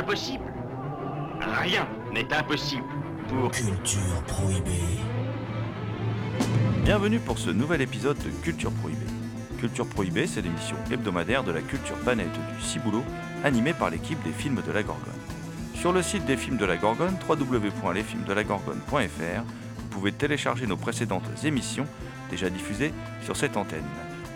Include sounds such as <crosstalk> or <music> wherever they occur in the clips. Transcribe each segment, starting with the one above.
Impossible. Rien n'est impossible pour... Culture prohibée. Bienvenue pour ce nouvel épisode de Culture Prohibée. Culture Prohibée, c'est l'émission hebdomadaire de la culture panette du Ciboulot, animée par l'équipe des films de la Gorgone. Sur le site des films de la Gorgone, www.lesfilmsdelagorgone.fr, vous pouvez télécharger nos précédentes émissions déjà diffusées sur cette antenne.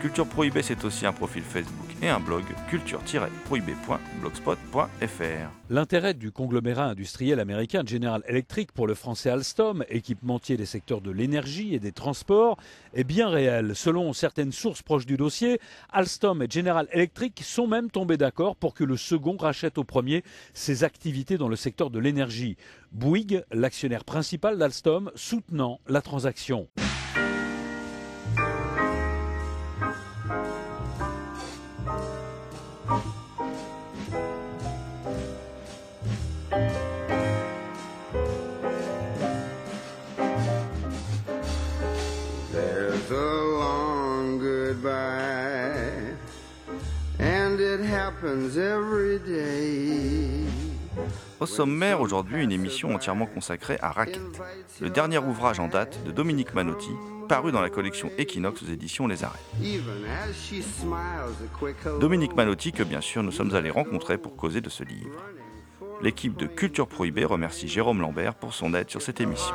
Culture Prohibée, c'est aussi un profil Facebook et un blog culture-prohibée.blogspot.fr. L'intérêt du conglomérat industriel américain General Electric pour le français Alstom, équipementier des secteurs de l'énergie et des transports, est bien réel. Selon certaines sources proches du dossier, Alstom et General Electric sont même tombés d'accord pour que le second rachète au premier ses activités dans le secteur de l'énergie. Bouygues, l'actionnaire principal d'Alstom, soutenant la transaction. Long goodbye, and it happens every day. Au sommaire aujourd'hui, une émission entièrement consacrée à Racket, le dernier ouvrage en date de Dominique Manotti, paru dans la collection Equinox aux éditions Les Arènes. Dominique Manotti que bien sûr nous sommes allés rencontrer pour causer de ce livre. L'équipe de Culture Prohibée remercie Jérôme Lambert pour son aide sur cette émission.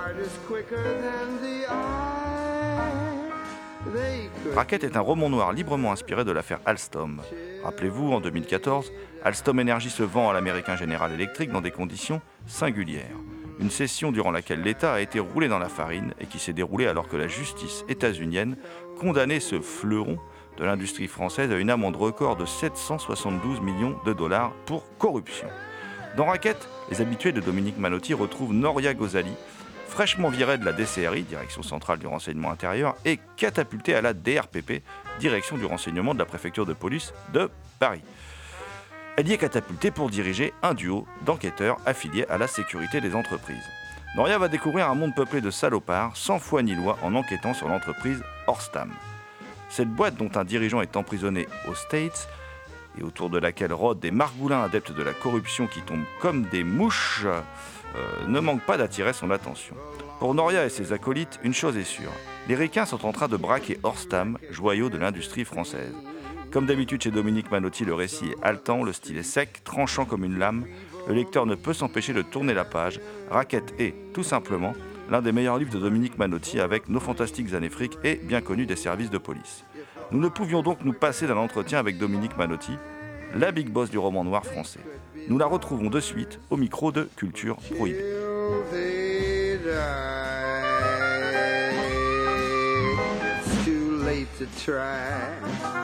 Racket est un roman noir librement inspiré de l'affaire Alstom. Rappelez-vous, en 2014, Alstom Energy se vend à l'américain General Electric dans des conditions singulières. Une session durant laquelle l'État a été roulé dans la farine et qui s'est déroulée alors que la justice états-unienne condamnait ce fleuron de l'industrie française à une amende record de 772 millions de dollars pour corruption. Dans Racket, les habitués de Dominique Manotti retrouvent Noria Gozali, fraîchement virée de la DCRI, Direction centrale du renseignement intérieur, et catapultée à la DRPP, Direction du renseignement de la préfecture de police de Paris. Elle y est catapultée pour diriger un duo d'enquêteurs affiliés à la sécurité des entreprises. Noria va découvrir un monde peuplé de salopards, sans foi ni loi, en enquêtant sur l'entreprise Orstam. Cette boîte dont un dirigeant est emprisonné aux States et autour de laquelle rôdent des margoulins adeptes de la corruption qui tombent comme des mouches, euh, ne manque pas d'attirer son attention. Pour Noria et ses acolytes, une chose est sûre, les ricains sont en train de braquer Orstam, joyau de l'industrie française. Comme d'habitude chez Dominique Manotti, le récit est haletant, le style est sec, tranchant comme une lame. Le lecteur ne peut s'empêcher de tourner la page. Racket est, tout simplement, l'un des meilleurs livres de Dominique Manotti avec Nos fantastiques années fric et bien connu des services de police. Nous ne pouvions donc nous passer d'un entretien avec Dominique Manotti, la big boss du roman noir français. Nous la retrouvons de suite au micro de Culture Prohibée.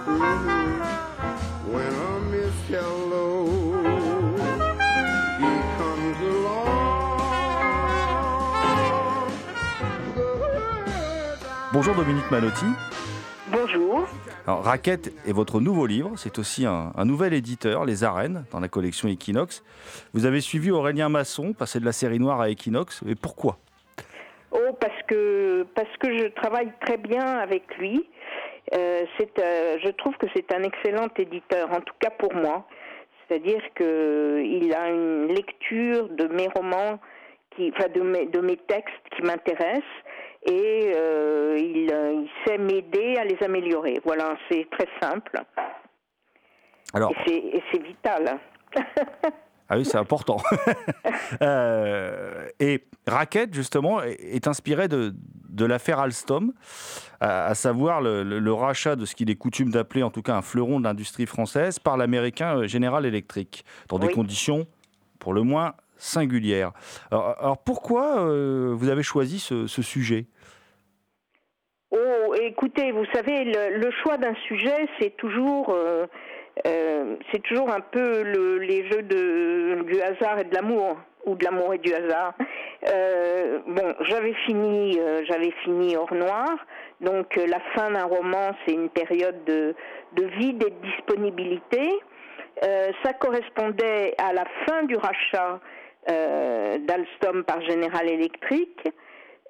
Mhm. Goodbye. Bonjour Dominique Manotti. Racket est votre nouveau livre, c'est aussi un, nouvel éditeur, Les Arènes, dans la collection Equinox. Vous avez suivi Aurélien Masson, passé de la série noire à Equinox, et pourquoi? Oh, parce que parce que je travaille très bien avec lui. Euh, euh, je trouve que c'est un excellent éditeur, en tout cas pour moi. C'est-à-dire que il a une lecture de mes romans, qui, enfin de mes, de mes textes qui m'intéressent, et euh, il, euh, il sait m'aider à les améliorer. Voilà, c'est très simple Alors, et c'est, vital. <laughs> ah oui, c'est important. <laughs> Euh, et Racket, justement, est- inspiré de, de l'affaire Alstom, à, à savoir le, le- le rachat de ce qu'il est coutume d'appeler, en tout cas, un fleuron de l'industrie française par l'américain General Electric, dans des conditions, pour le moins, singulières. Alors, alors pourquoi euh, vous avez choisi ce, ce sujet? Écoutez, vous savez, le, le choix d'un sujet, c'est toujours, euh, euh, c'est toujours un peu le, les jeux de, du hasard et de l'amour, ou de l'amour et du hasard. Euh, bon, j'avais fini, euh, j'avais fini Hors Noir, donc euh, la fin d'un roman, c'est une période de, de vide et de disponibilité. Euh, ça correspondait à la fin du rachat d'Alstom par General Electric.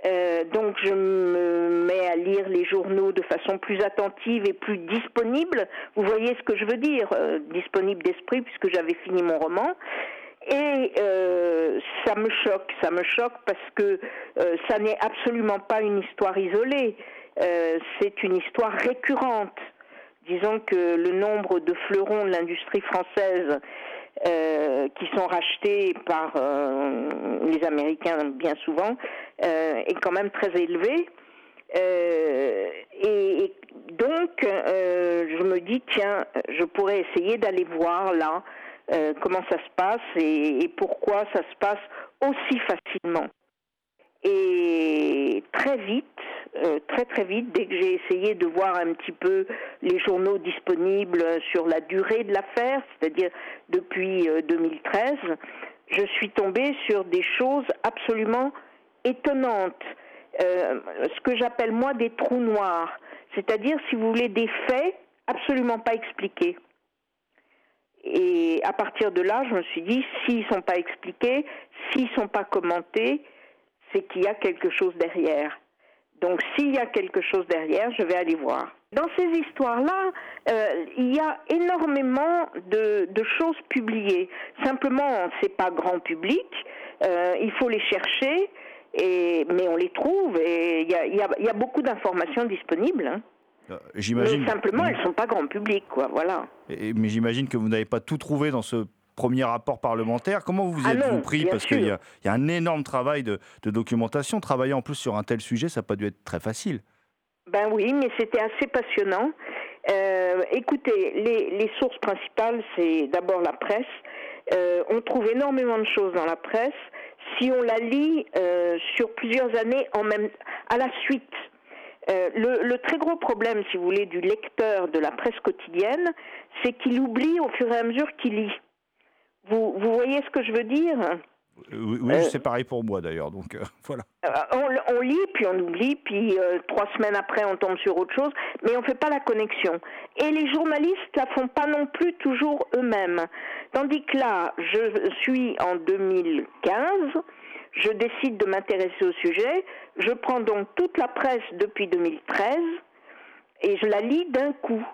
Euh, donc je me mets à lire les journaux de façon plus attentive et plus disponible. Vous voyez ce que je veux dire, euh, disponible d'esprit puisque j'avais fini mon roman. Et euh, ça me choque, ça me choque parce que ça n'est absolument pas une histoire isolée, c'est une histoire récurrente. Disons que le nombre de fleurons de l'industrie française euh, qui sont rachetés par euh, les Américains bien souvent euh, est quand même très élevé. Et, donc, je me dis, tiens, je pourrais essayer d'aller voir là comment ça se passe et pourquoi ça se passe aussi facilement. Et très vite, euh, très très vite, dès que j'ai essayé de voir un petit peu les journaux disponibles sur la durée de l'affaire, c'est-à-dire depuis euh, 2013, je suis tombée sur des choses absolument étonnantes. Euh, ce que j'appelle moi des trous noirs, c'est-à-dire, si vous voulez, des faits absolument pas expliqués. Et à partir de là, je me suis dit, s'ils sont pas expliqués, s'ils sont pas commentés, c'est qu'il y a quelque chose derrière. Donc s'il y a quelque chose derrière, je vais aller voir. Dans ces histoires-là, euh, il y a énormément de, de choses publiées. Simplement, c'est pas grand public. Euh, il faut les chercher, et, mais on les trouve. Et il y a, il y a- il y a beaucoup d'informations disponibles. hein. Euh, Mais J'imagine. simplement, Mm. elles sont pas grand public, quoi. Voilà. Et- mais j'imagine que vous n'avez pas tout trouvé dans ce premier rapport parlementaire. Comment vous vous Ah êtes-vous non, pris bien Parce qu'il y, a- il y a un énorme travail de, de documentation. Travailler en plus sur un tel sujet, ça n'a pas dû être très facile. Ben oui, mais c'était assez passionnant. Euh, écoutez, les, les sources principales, c'est d'abord la presse. Euh, on trouve énormément de choses dans la presse. Si on la lit euh, sur plusieurs années en même, à la suite, euh, le, le très gros problème, si vous voulez, du lecteur de la presse quotidienne, c'est qu'il oublie au fur et à mesure qu'il lit. Vous, vous voyez ce que je veux dire? Euh, oui, oui, Euh. c'est pareil pour moi d'ailleurs. Donc euh, <laughs> voilà. On, on lit, puis on oublie, puis euh, trois semaines après on tombe sur autre chose, mais on ne fait pas la connexion. Et les journalistes la font pas non plus toujours eux-mêmes. Tandis que là, je suis en 2015, je décide de m'intéresser au sujet, je prends donc toute la presse depuis 2013 et je la lis d'un coup.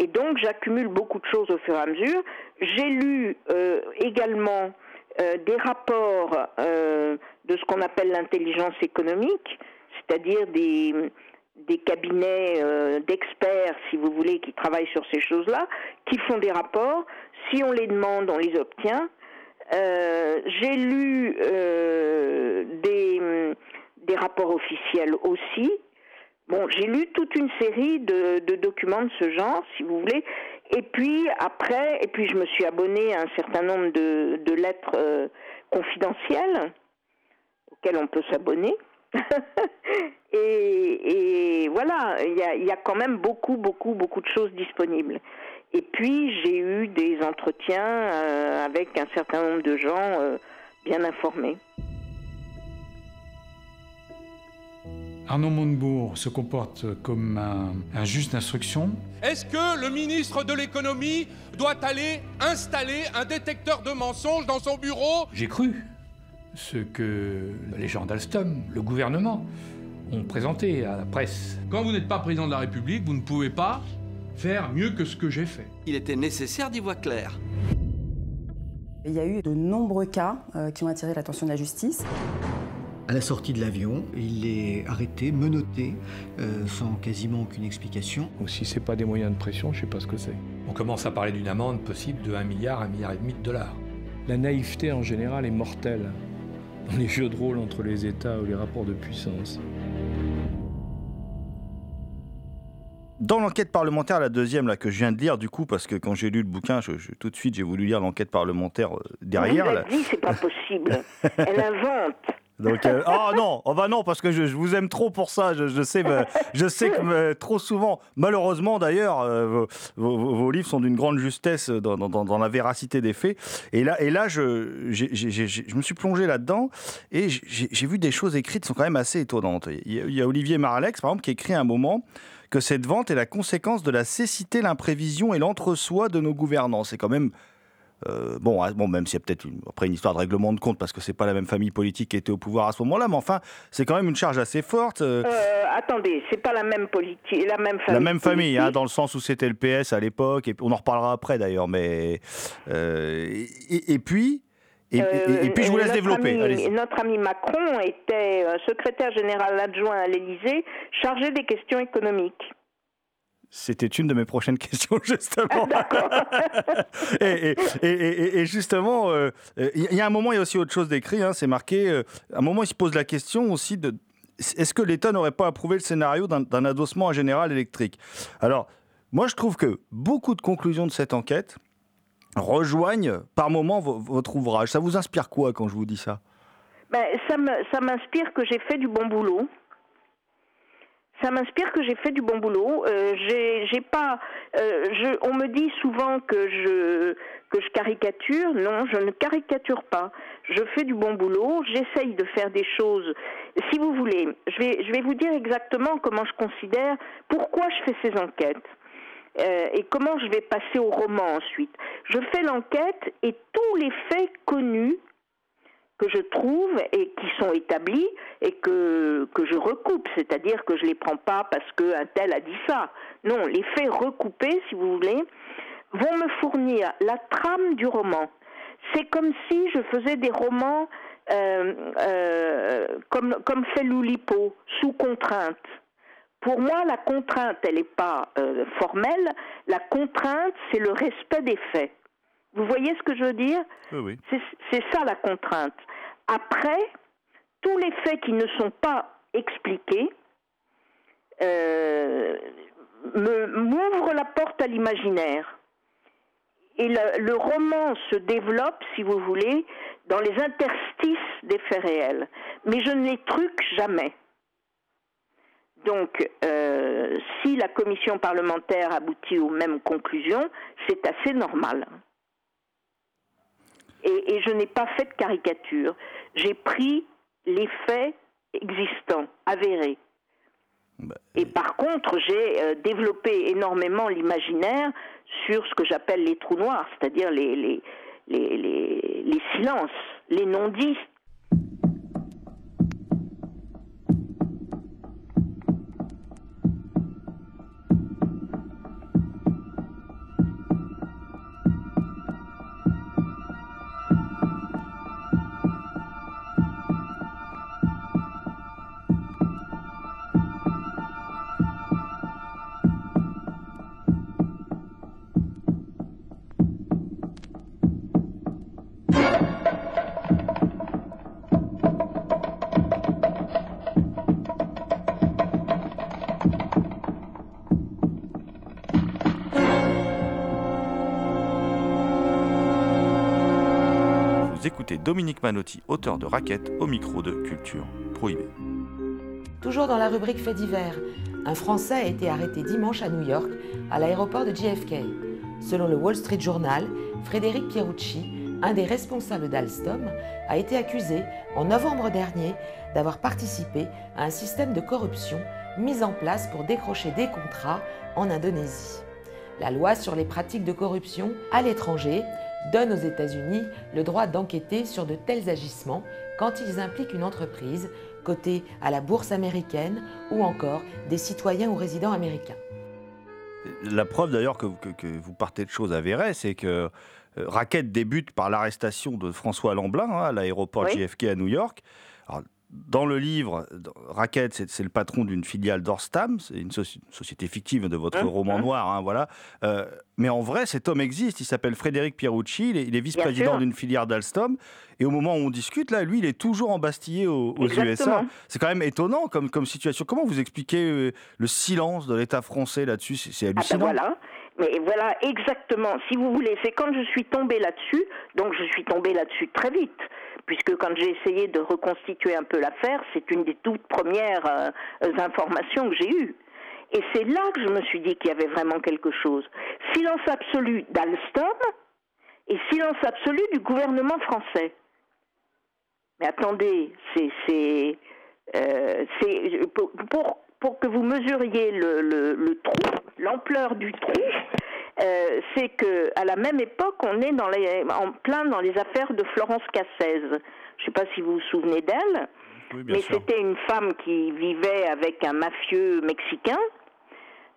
Et donc j'accumule beaucoup de choses au fur et à mesure. J'ai lu euh, également euh, des rapports euh, de ce qu'on appelle l'intelligence économique, c'est-à-dire des, des cabinets euh, d'experts, si vous voulez, qui travaillent sur ces choses-là, qui font des rapports. Si on les demande, on les obtient. Euh, J'ai lu euh, des, des rapports officiels aussi. Bon, j'ai lu toute une série de, documents de ce genre, si vous voulez. Et puis après, et puis je me suis abonnée à un certain nombre de, lettres euh, confidentielles auxquelles on peut s'abonner. <laughs> et, voilà, il y a, il y a quand même beaucoup, beaucoup, beaucoup de choses disponibles. Et puis j'ai eu des entretiens euh, avec un certain nombre de gens euh, bien informés. Arnaud Montebourg se comporte comme un, un juge d'instruction. Est-ce que le ministre de l'économie doit aller installer un détecteur de mensonges dans son bureau? J'ai cru ce que les gens d'Alstom, le gouvernement, ont présenté à la presse. Quand vous n'êtes pas président de la République, vous ne pouvez pas faire mieux que ce que j'ai fait. Il était nécessaire d'y voir clair. Il y a eu de nombreux cas euh, qui ont attiré l'attention de la justice. À la sortie de l'avion, il est arrêté, menotté, euh, sans quasiment aucune explication. Donc si c'est pas des moyens de pression, je sais pas ce que c'est. On commence à parler d'une amende possible de 1 milliard, 1 milliard et demi de dollars. La naïveté en général est mortelle dans les jeux de rôle entre les États ou les rapports de puissance. Dans l'enquête parlementaire, la deuxième là, que je viens de lire, du coup, parce que quand j'ai lu le bouquin, je- je- tout de suite j'ai voulu lire l'enquête parlementaire euh, derrière. A dit, c'est pas possible. <laughs> Elle invente. Euh, oh non, oh bah non, parce que je, vous aime trop pour ça. Je, sais, euh, je sais que euh, trop souvent, malheureusement d'ailleurs, euh, vos, livres sont d'une grande justesse dans, la véracité des faits. Et là, et là, je, me suis plongé là-dedans et j'ai j'ai vu des choses écrites qui sont quand même assez étonnantes. Il y a, il y a Olivier Maralex, par exemple, qui écrit à un moment que cette vente est la conséquence de la cécité, l'imprévision et l'entre-soi de nos gouvernants. C'est quand même euh, bon, ah, bon, même s'il y a peut-être une, après une histoire de règlement de compte parce que c'est pas la même famille politique qui était au pouvoir à ce moment-là, mais enfin, c'est quand même une charge assez forte. euh, Euh, attendez, c'est pas la même politique, la même famille. la même famille, hein, dans le sens où c'était le PS à l'époque, et on en reparlera après d'ailleurs, mais euh, et, et puis et, et- et- et puis je vous laisse notre développer. ami- notre ami Macron était secrétaire général adjoint à l'Élysée, chargé des questions économiques. C'était une de mes prochaines <laughs> questions, justement. <laughs> et, et- et- et- et justement, euh, euh, il y a un moment, il y a aussi autre chose d'écrit, hein, c'est marqué, euh, à un moment, il se pose la question aussi de est-ce que l'État n'aurait pas approuvé le scénario d'un adossement à Général Électrique? Alors, moi, je trouve que beaucoup de conclusions de cette enquête rejoignent par moment vo- votre ouvrage. Ça vous inspire quoi quand je vous dis ça? Ben, ça m'inspire que j'ai fait du bon boulot. Ça m'inspire que j'ai fait du bon boulot. Euh, j'ai pas. euh, je, on me dit souvent que je que je caricature. Non, je ne caricature pas. Je fais du bon boulot. J'essaye de faire des choses. Si vous voulez, je vais je vais vous dire exactement comment je considère pourquoi je fais ces enquêtes. Euh, et comment je vais passer au roman ensuite. Je fais l'enquête et tous les faits connus que je trouve et qui sont établis et que, je recoupe, c'est-à-dire que je les prends pas parce qu'un tel a dit ça. Non, les faits recoupés, si vous voulez, vont me fournir la trame du roman. C'est comme si je faisais des romans euh, euh, comme, comme fait Loulipo, sous contrainte. Pour moi, la contrainte, elle n'est pas euh, formelle. La contrainte, c'est le respect des faits. Vous voyez ce que je veux dire Oui, oui. c'est ça la contrainte. Après, tous les faits qui ne sont pas expliqués euh, m'ouvrent la porte à l'imaginaire. Et le, le roman se développe, si vous voulez, dans les interstices des faits réels. Mais je ne les truque jamais. Donc, euh, si la commission parlementaire aboutit aux mêmes conclusions, c'est assez normal. Et, et je n'ai pas fait de caricature. J'ai pris les faits existants, avérés. Et par contre, j'ai euh, développé énormément l'imaginaire sur ce que j'appelle les trous noirs, c'est-à-dire les, les, les, les, les silences, les non-dits. Dominique Manotti, auteur de Raquette, au micro de Culture Prohibée. Toujours dans la rubrique Faits divers, un Français a été arrêté dimanche à New York, à l'aéroport de JFK. Selon le Wall Street Journal, Frédéric Pierucci, un des responsables d'Alstom, a été accusé en novembre dernier d'avoir participé à un système de corruption mis en place pour décrocher des contrats en Indonésie. La loi sur les pratiques de corruption à l'étranger donne aux États-Unis le droit d'enquêter sur de tels agissements quand ils impliquent une entreprise cotée à la bourse américaine ou encore des citoyens ou résidents américains. La preuve d'ailleurs que, que- que vous partez de choses avérées, c'est que euh, Raquette débute par l'arrestation de François Lamblin hein, à l'aéroport Oui. JFK à New York. Alors, dans le livre, Raquette, c'est le patron d'une filiale d'Orstam, c'est une, soci- une société fictive de votre Hein, roman hein. noir, hein, voilà. Euh, mais en vrai, cet homme existe. Il s'appelle Frédéric Pierucci. Il est, vice-président d'une filière d'Alstom. Et au moment où on discute, là, lui, il est toujours embastillé aux, aux USA. C'est quand même étonnant comme, comme situation. Comment vous expliquez euh, le silence de l'État français là-dessus? C'est c'est Ah ben hallucinant. voilà, mais voilà exactement, si vous voulez, c'est quand je suis tombée là-dessus, donc je suis tombée là-dessus très vite, puisque quand j'ai essayé de reconstituer un peu l'affaire, c'est une des toutes premières euh, informations que j'ai eues. Et c'est là que je me suis dit qu'il y avait vraiment quelque chose. Silence absolu d'Alstom et silence absolu du gouvernement français. Mais attendez, c'est euh, pour, pour, pour, que vous mesuriez le, le, le trou, l'ampleur du trou, euh, c'est que à la même époque, on est dans les, en plein dans les affaires de Florence Cassez. Je ne sais pas si vous vous souvenez d'elle, Oui, mais c'était une femme qui vivait avec un mafieux mexicain.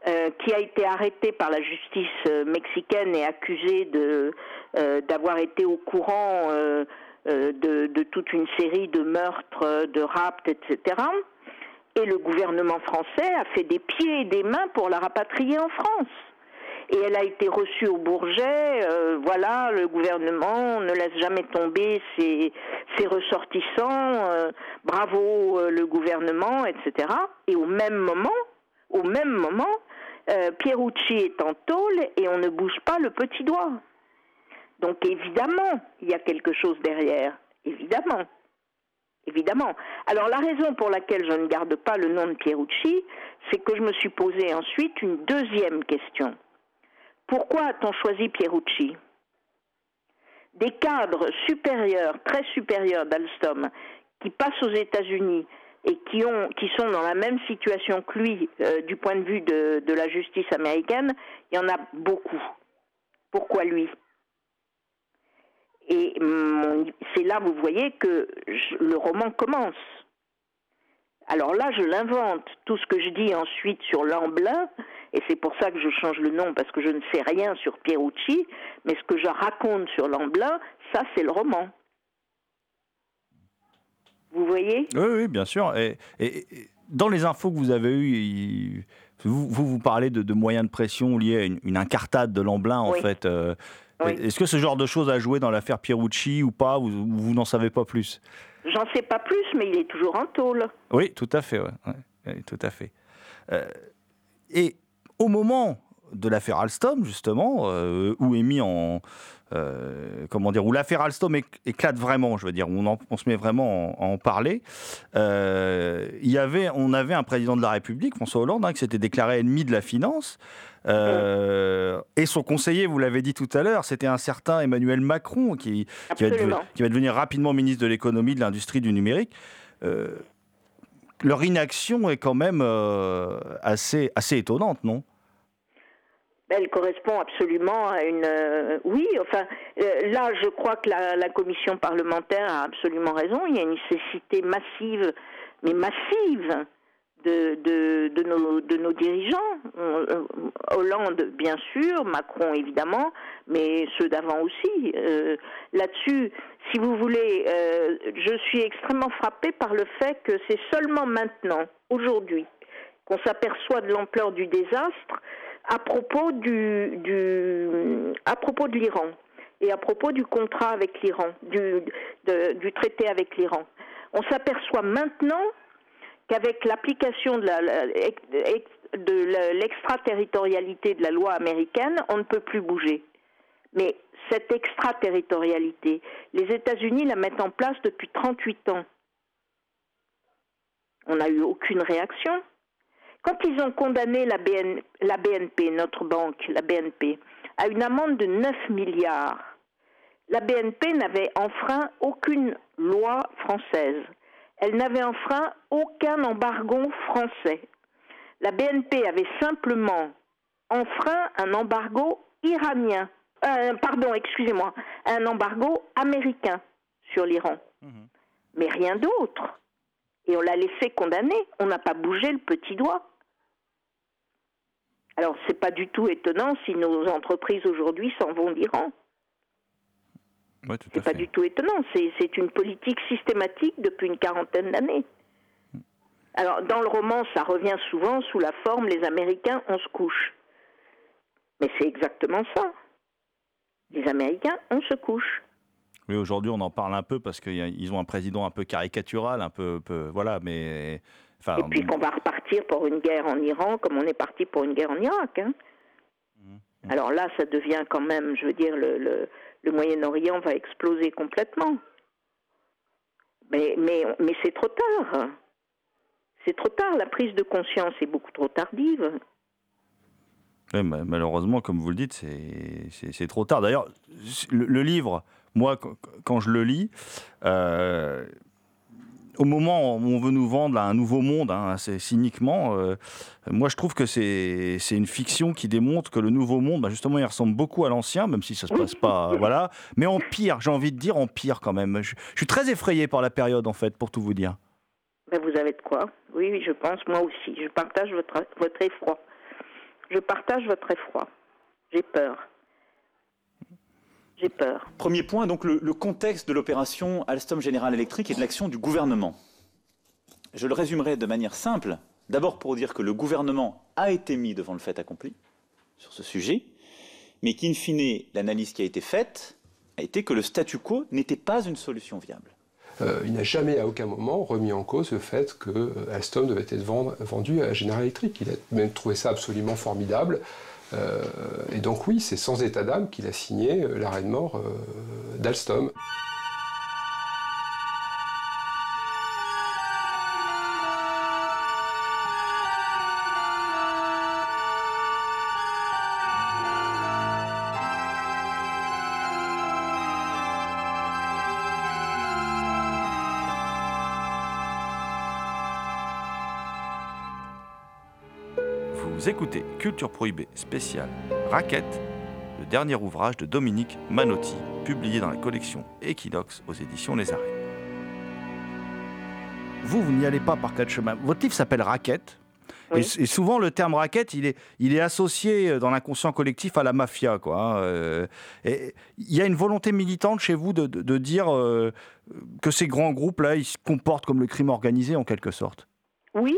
euh, qui a été arrêté par la justice euh, mexicaine et accusé de euh, d'avoir été au courant de, de toute une série de meurtres, de rapts, etc. Et le gouvernement français a fait des pieds et des mains pour la rapatrier en France. Et elle a été reçue au Bourget. euh, voilà, le gouvernement ne laisse jamais tomber ses, ressortissants. euh, bravo euh, le gouvernement, etc. Et au même moment, au même moment, Pierucci est en tôle et on ne bouge pas le petit doigt. Donc évidemment, il y a quelque chose derrière. Évidemment. Évidemment. Alors la raison pour laquelle je ne garde pas le nom de Pierucci, c'est que je me suis posé ensuite une deuxième question. Pourquoi a-t-on choisi Pierucci? Des cadres supérieurs, très supérieurs d'Alstom, qui passent aux États-Unis et qui, ont, qui sont dans la même situation que lui euh, du point de vue de, la justice américaine, il y en a beaucoup. Pourquoi lui? Et mon- c'est là, vous voyez, que le roman commence. Alors là, je l'invente. Tout ce que je dis ensuite sur Lamblin, et c'est pour ça que je change le nom, parce que je ne sais rien sur Pierucci, mais ce que je raconte sur Lamblin, ça, c'est le roman. Vous voyez? Oui, oui, bien sûr. Et, et- et dans les infos que vous avez eues, il- vous, vous vous parlez de, de moyens de pression liés à une, une incartade de Lamblin, en Oui. fait. euh, Oui. Est-ce que ce genre de choses a joué dans l'affaire Pierucci ou pas? Ou ou vous, n'en savez pas plus? J'en sais pas plus, mais il est toujours en tôle. Oui, tout à fait. tout à fait. Euh, et au moment de l'affaire Alstom, justement, euh, où est mis en. euh, comment dire Où l'affaire Alstom éc- éclate vraiment, je veux dire, où on, se met vraiment en- à en parler. y avait, on avait un président de la République, François Hollande, hein, qui s'était déclaré ennemi de la finance. Euh, et son conseiller, vous l'avez dit tout à l'heure, c'était un certain Emmanuel Macron qui, qui, va, qui devenir rapidement ministre de l'économie, de l'industrie, du numérique. Euh, leur inaction est quand même euh, assez, assez étonnante, non? Elle correspond absolument à une. euh, oui, enfin, euh, là, je crois que la, la commission parlementaire a absolument raison. Il y a une nécessité massive, mais massive, de, nos, dirigeants. Euh, Hollande, bien sûr, Macron, évidemment, mais ceux d'avant aussi. Euh, Là-dessus, si vous voulez, euh, je suis extrêmement frappée par le fait que c'est seulement maintenant, aujourd'hui, qu'on s'aperçoit de l'ampleur du désastre à propos de l'Iran et à propos du contrat avec l'Iran, du traité avec l'Iran. On s'aperçoit maintenant qu'avec l'application de l'extraterritorialité de la loi américaine, on ne peut plus bouger. Mais cette extraterritorialité, les États-Unis la mettent en place depuis 38 ans. On n'a eu aucune réaction. Quand ils ont condamné la, la BNP, notre banque, la BNP, à une amende de 9 milliards, la BNP n'avait enfreint aucune loi française. Elle n'avait enfreint aucun embargo français. La BNP avait simplement enfreint un embargo iranien, euh, pardon, excusez-moi, un embargo américain sur l'Iran. Mais rien d'autre. Et on l'a laissé condamner. On n'a pas bougé le petit doigt. Alors, c'est pas du tout étonnant si nos entreprises aujourd'hui s'en vont d'Iran. Ouais, C'est pas fait. du tout étonnant. C'est une politique systématique depuis une quarantaine d'années. Alors, dans le roman, ça revient souvent sous la forme les Américains, on se couche. Mais c'est exactement ça. Les Américains, on se couche. Oui, aujourd'hui, on en parle un peu parce qu'ils ont un président un peu caricatural, un peu, peu- voilà, mais enfin, Et puis qu'on va repartir pour une guerre en Iran comme on est parti pour une guerre en Irak. hein. Alors là, ça devient quand même, je veux dire, le, le, le Moyen-Orient va exploser complètement. Mais, c'est trop tard. C'est trop tard. La prise de conscience est beaucoup trop tardive. Malheureusement, comme vous le dites, c'est- trop tard. D'ailleurs, le, livre, moi, qu- quand je le lis, euh, au moment où on veut nous vendre un nouveau monde, hein, assez cyniquement, euh, moi je trouve que c'est une fiction qui démontre que le nouveau monde, bah, justement, il ressemble beaucoup à l'ancien, même si ça se passe pas, euh, voilà. Mais en pire, j'ai envie de dire en pire quand même. Je, suis très effrayé par la période, en fait, pour tout vous dire. Vous avez de quoi Oui, oui, je pense, moi aussi. Je partage votre effroi. Je partage votre effroi. J'ai peur. J'ai peur. Premier point, donc le, le contexte de l'opération Alstom General Electric et de l'action du gouvernement. Je le résumerai de manière simple. D'abord pour dire que le gouvernement a été mis devant le fait accompli sur ce sujet, mais qu'in fine, l'analyse qui a été faite a été que le statu quo n'était pas une solution viable. Euh, il n'a jamais à aucun moment remis en cause le fait que euh, Alstom devait être vend- vendu à General Electric. Il a même trouvé ça absolument formidable. Euh, et donc oui, c'est sans état d'âme qu'il a signé euh, l'arrêt de mort euh, d'Alstom. Culture Prohibée spéciale Raquette, le dernier ouvrage de Dominique Manotti, publié dans la collection Equinox aux éditions Les Arènes. Vous, vous n'y allez pas par quatre chemins. Votre livre s'appelle Raquette. Et, et souvent, le terme raquette, il est, il est associé euh, dans l'inconscient collectif à la mafia. Quoi. hein, euh, et il y a une volonté militante chez vous de, de- de dire euh, que ces grands groupes-là, ils se comportent comme le crime organisé en quelque sorte? Oui,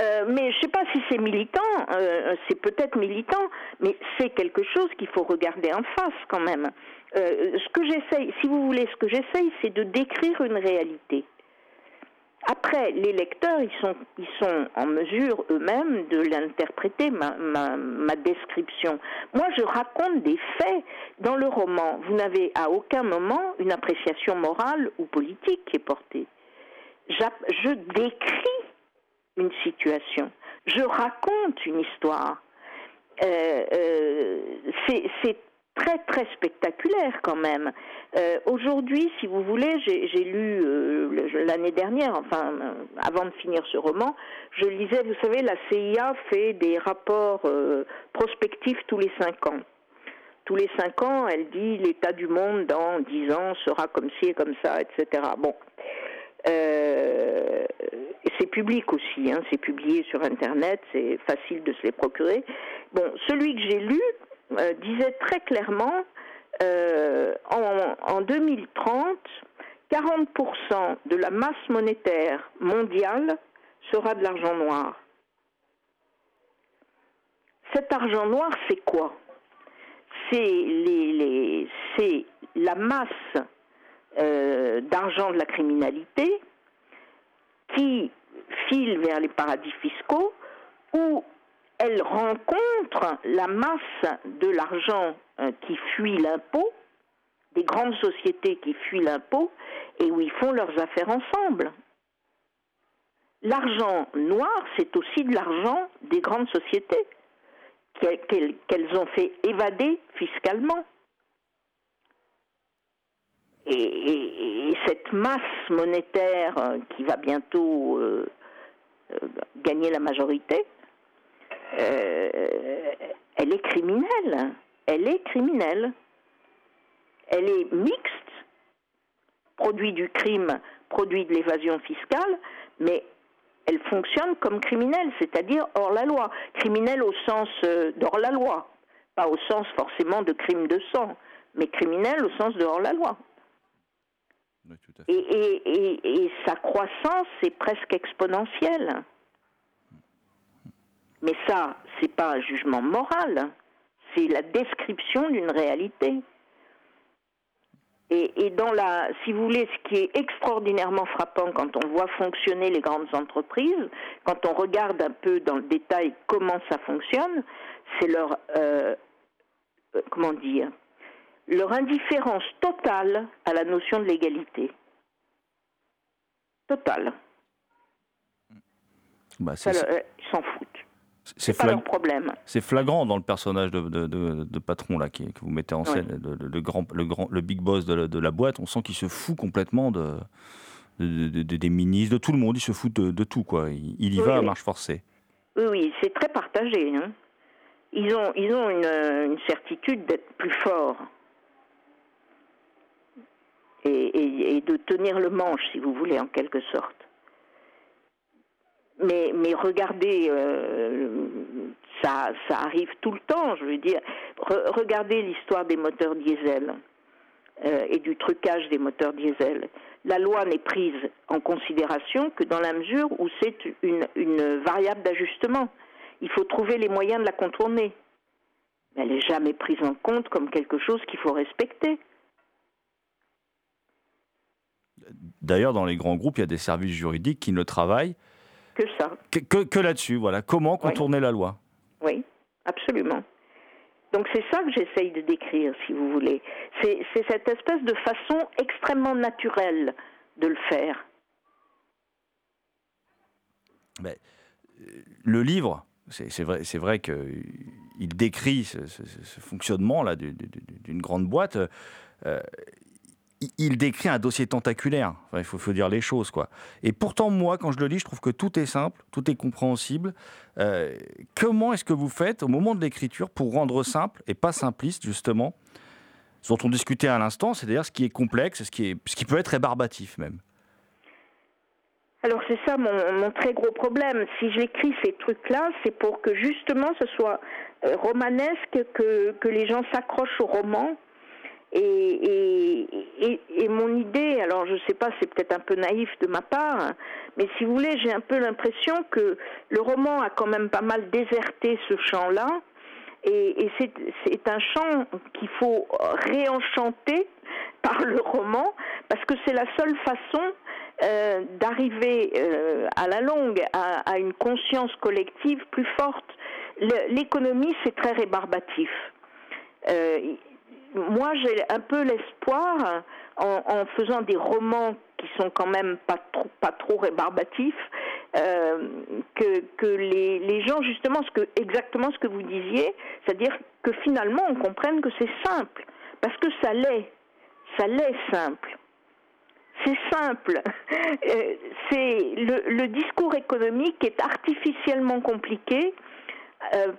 euh, mais je ne sais pas si c'est militant, euh, c'est peut-être militant, mais c'est quelque chose qu'il faut regarder en face quand même. Euh, ce que j'essaye, si vous voulez, ce que j'essaye, c'est de décrire une réalité. Après, les lecteurs, ils sont, ils sont en mesure eux-mêmes de l'interpréter, ma, ma, ma description. Moi, je raconte des faits dans le roman. Vous n'avez à aucun moment une appréciation morale ou politique qui est portée. Je décris une situation. Je raconte une histoire. Euh, euh, c'est très très spectaculaire quand même. Euh, Aujourd'hui, si vous voulez, j'ai lu l'année dernière, enfin avant de finir ce roman, je lisais, vous savez, la CIA fait des rapports prospectifs tous les cinq ans. Tous les cinq ans, elle dit l'état du monde dans dix ans sera comme ci et comme ça, etc. Bon. Euh, c'est public aussi, hein, c'est publié sur Internet, c'est facile de se les procurer. Bon, celui que j'ai lu euh, disait très clairement, euh, en, en 2030, 40% de la masse monétaire mondiale sera de l'argent noir. Cet argent noir, c'est quoi? C'est la masse euh, d'argent de la criminalité qui file vers les paradis fiscaux où elle rencontre la masse de l'argent euh, qui fuit l'impôt, des grandes sociétés qui fuient l'impôt et où ils font leurs affaires ensemble. L'argent noir, c'est aussi de l'argent des grandes sociétés qu'elles ont fait évader fiscalement. Et, et- et cette masse monétaire euh, qui va bientôt euh, euh, gagner la majorité, elle est criminelle. Elle est criminelle. Elle est mixte, produit du crime, produit de l'évasion fiscale, mais elle fonctionne comme criminelle, c'est-à-dire hors la loi. Criminelle au sens d'hors la loi, pas au sens forcément de crime de sang, mais criminelle au sens de hors la loi. Et, et- et- et sa croissance est presque exponentielle. Mais ça, c'est pas un jugement moral, c'est la description d'une réalité. Et, et dans la, si vous voulez, ce qui est extraordinairement frappant quand on voit fonctionner les grandes entreprises, quand on regarde un peu dans le détail comment ça fonctionne, c'est leur, euh, euh, comment dire, leur indifférence totale à la notion de l'égalité. Total. Bah, Ça, c'est- le- euh, ils s'en foutent. c'est pas leur problème. C'est flagrant dans le personnage de, de- de- de patron là, qui, que vous mettez en scène, le, le- le grand, le, grand, le big boss de la, boîte. On sent qu'il se fout complètement de, de- de- de- des ministres, de tout le monde. Il se fout de, tout. Quoi. Il, il y Oui, va à oui. marche forcée. Oui, oui, c'est très partagé. hein. Ils ont, ils ont une, euh, une certitude d'être plus forts et, de tenir le manche, si vous voulez, en quelque sorte. Mais, regardez, euh, ça, ça arrive tout le temps, je veux dire. Re- regardez l'histoire des moteurs diesel euh, et du trucage des moteurs diesel. La loi n'est prise en considération que dans la mesure où c'est une, une variable d'ajustement. Il faut trouver les moyens de la contourner. Elle n'est jamais prise en compte comme quelque chose qu'il faut respecter. D'ailleurs, dans les grands groupes, il y a des services juridiques qui ne travaillent Que ça, que, que- que là-dessus. Voilà. Comment contourner la loi? Oui, absolument. Donc c'est ça que j'essaye de décrire, si vous voulez. C'est cette espèce de façon extrêmement naturelle de le faire. Ben, euh, le livre, c'est vrai, vrai qu'il décrit ce, ce- ce- ce fonctionnement-là du- du- du- d'une grande boîte. euh, il- décrit un dossier tentaculaire. Il faut, dire les choses, quoi. Et pourtant, moi, quand je le lis, je trouve que tout est simple, tout est compréhensible. Euh, comment est-ce que vous faites au moment de l'écriture pour rendre simple et pas simpliste, justement, ce dont on discutait à l'instant, c'est-à-dire ce qui est complexe, ce qui, est, ce qui peut être rébarbatif même? Alors c'est ça mon, mon très gros problème. Si j'écris ces trucs-là, c'est pour que justement ce soit euh, romanesque, que, que les gens s'accrochent au roman. Et, mon idée, alors je sais pas, c'est peut-être un peu naïf de ma part, mais si vous voulez, j'ai un peu l'impression que le roman a quand même pas mal déserté ce champ-là. Et, c'est un champ qu'il faut réenchanter par le roman, parce que c'est la seule façon euh, d'arriver euh, à la longue à, une conscience collective plus forte. L'économie, c'est très rébarbatif. Euh, moi, j'ai un peu l'espoir, en, faisant des romans qui sont quand même pas trop, pas trop rébarbatifs, euh, que, les gens, justement, ce que, exactement ce que vous disiez, c'est-à-dire que finalement, on comprenne que c'est simple, parce que ça l'est, ça l'est simple. C'est simple. <laughs> Euh, c'est le, le discours économique est artificiellement compliqué. euh,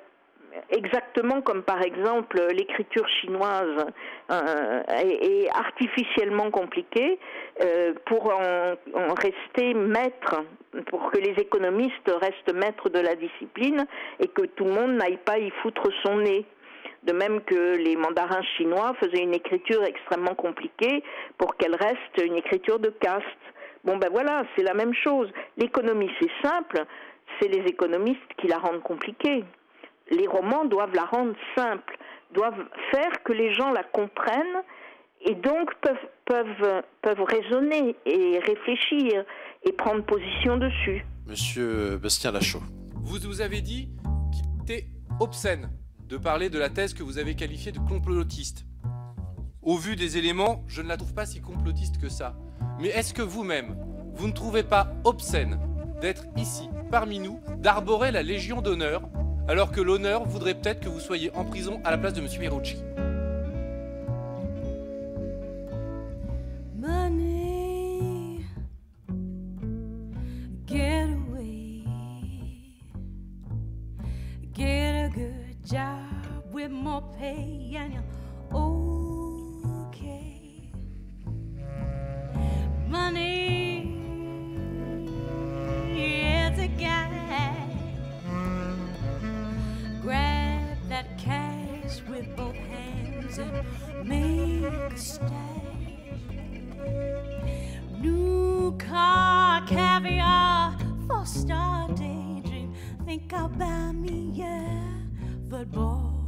exactement comme par exemple l'écriture chinoise euh, est, artificiellement compliquée euh, pour en, en rester maître, pour que les économistes restent maîtres de la discipline et que tout le monde n'aille pas y foutre son nez. De même que les mandarins chinois faisaient une écriture extrêmement compliquée pour qu'elle reste une écriture de caste. Bon ben voilà, c'est la même chose. L'économie c'est simple, c'est les économistes qui la rendent compliquée. Les romans doivent la rendre simple, doivent faire que les gens la comprennent et donc peuvent, peuvent, peuvent raisonner et réfléchir et prendre position dessus. Monsieur Bastien Lachaud. Vous vous avez dit qu'il était obscène de parler de la thèse que vous avez qualifiée de complotiste. Au vu des éléments, je ne la trouve pas si complotiste que ça. Mais est-ce que vous-même, vous ne trouvez pas obscène d'être ici, parmi nous, d'arborer la Légion d'honneur, alors que l'honneur voudrait peut-être que vous soyez en prison à la place de M. Pierucci think about me, yeah. But boy.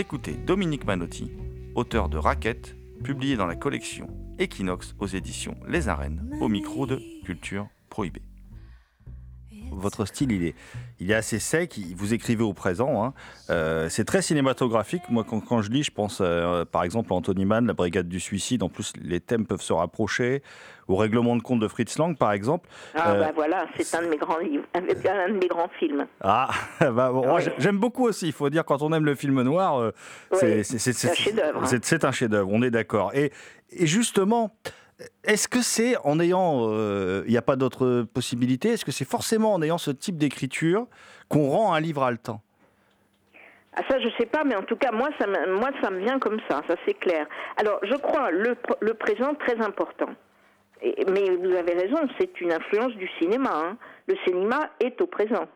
Écoutez Dominique Manotti, auteur de Raquette, publié dans la collection Equinox aux éditions Les Arènes, au micro de Culture Prohibée. Votre style, il est, il est assez sec. Vous écrivez au présent. hein. Euh, c'est très cinématographique. Moi, quand, quand je lis, je pense euh, par exemple à Anthony Mann, La Brigade du Suicide. En plus, les thèmes peuvent se rapprocher. Au Règlement de compte de Fritz Lang, par exemple. Ah Euh, bah voilà, c'est un de mes grands livres, un de un de mes grands films. Ah, <laughs> bah, bon, moi, j'ai- j'aime beaucoup aussi. Il faut dire, quand on aime le film noir, euh, c'est Oui, un chef-d'œuvre, c'est- c'est un chef-d'œuvre, on est d'accord. Et, et justement, est-ce que c'est en ayant, euh, il n'y a pas d'autre possibilité, est-ce que c'est forcément en ayant ce type d'écriture qu'on rend un livre haletant? Ah ça je sais pas, mais en tout cas moi ça me, moi ça me vient comme ça, ça c'est clair. Alors je crois le, le présent très important. Et- mais vous avez raison, c'est une influence du cinéma. hein. Le cinéma est au présent.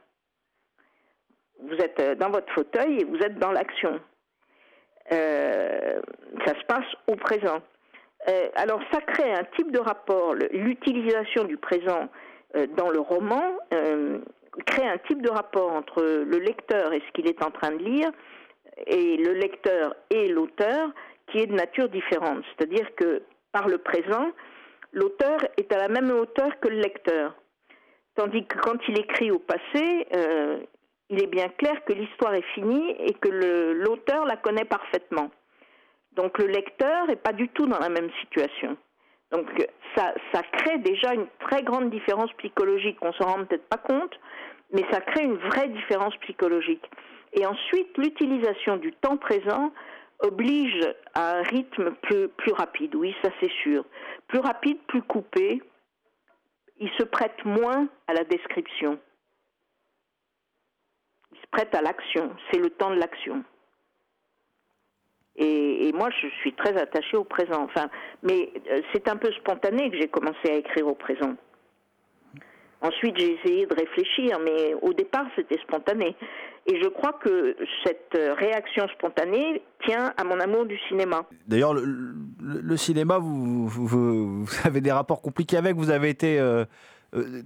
Vous êtes euh, dans votre fauteuil et vous êtes dans l'action. Euh, ça se passe au présent. Euh, alors ça crée un type de rapport, l'utilisation du présent euh, dans le roman euh, crée un type de rapport entre le lecteur et ce qu'il est en train de lire et le lecteur et l'auteur qui est de nature différente. C'est-à-dire que par le présent, l'auteur est à la même hauteur que le lecteur. Tandis que quand il écrit au passé, il est bien clair que l'histoire est finie et que l'auteur la connaît parfaitement. Donc le lecteur n'est pas du tout dans la même situation. Donc ça, crée déjà une très grande différence psychologique. On s'en rend peut-être pas compte, mais ça crée une vraie différence psychologique. Et ensuite, l'utilisation du temps présent oblige à un rythme plus rapide, oui, ça c'est sûr. Plus rapide, plus coupé. Il se prête moins à la description. Il se prête à l'action. C'est le temps de l'action. Et, moi, je suis très attachée au présent. Enfin, mais euh, c'est un peu spontané que j'ai commencé à écrire au présent. Ensuite, j'ai essayé de réfléchir, mais au départ, c'était spontané. Et je crois que cette réaction spontanée tient à mon amour du cinéma. D'ailleurs, le, cinéma, vous avez des rapports compliqués avec. Vous avez été euh, euh,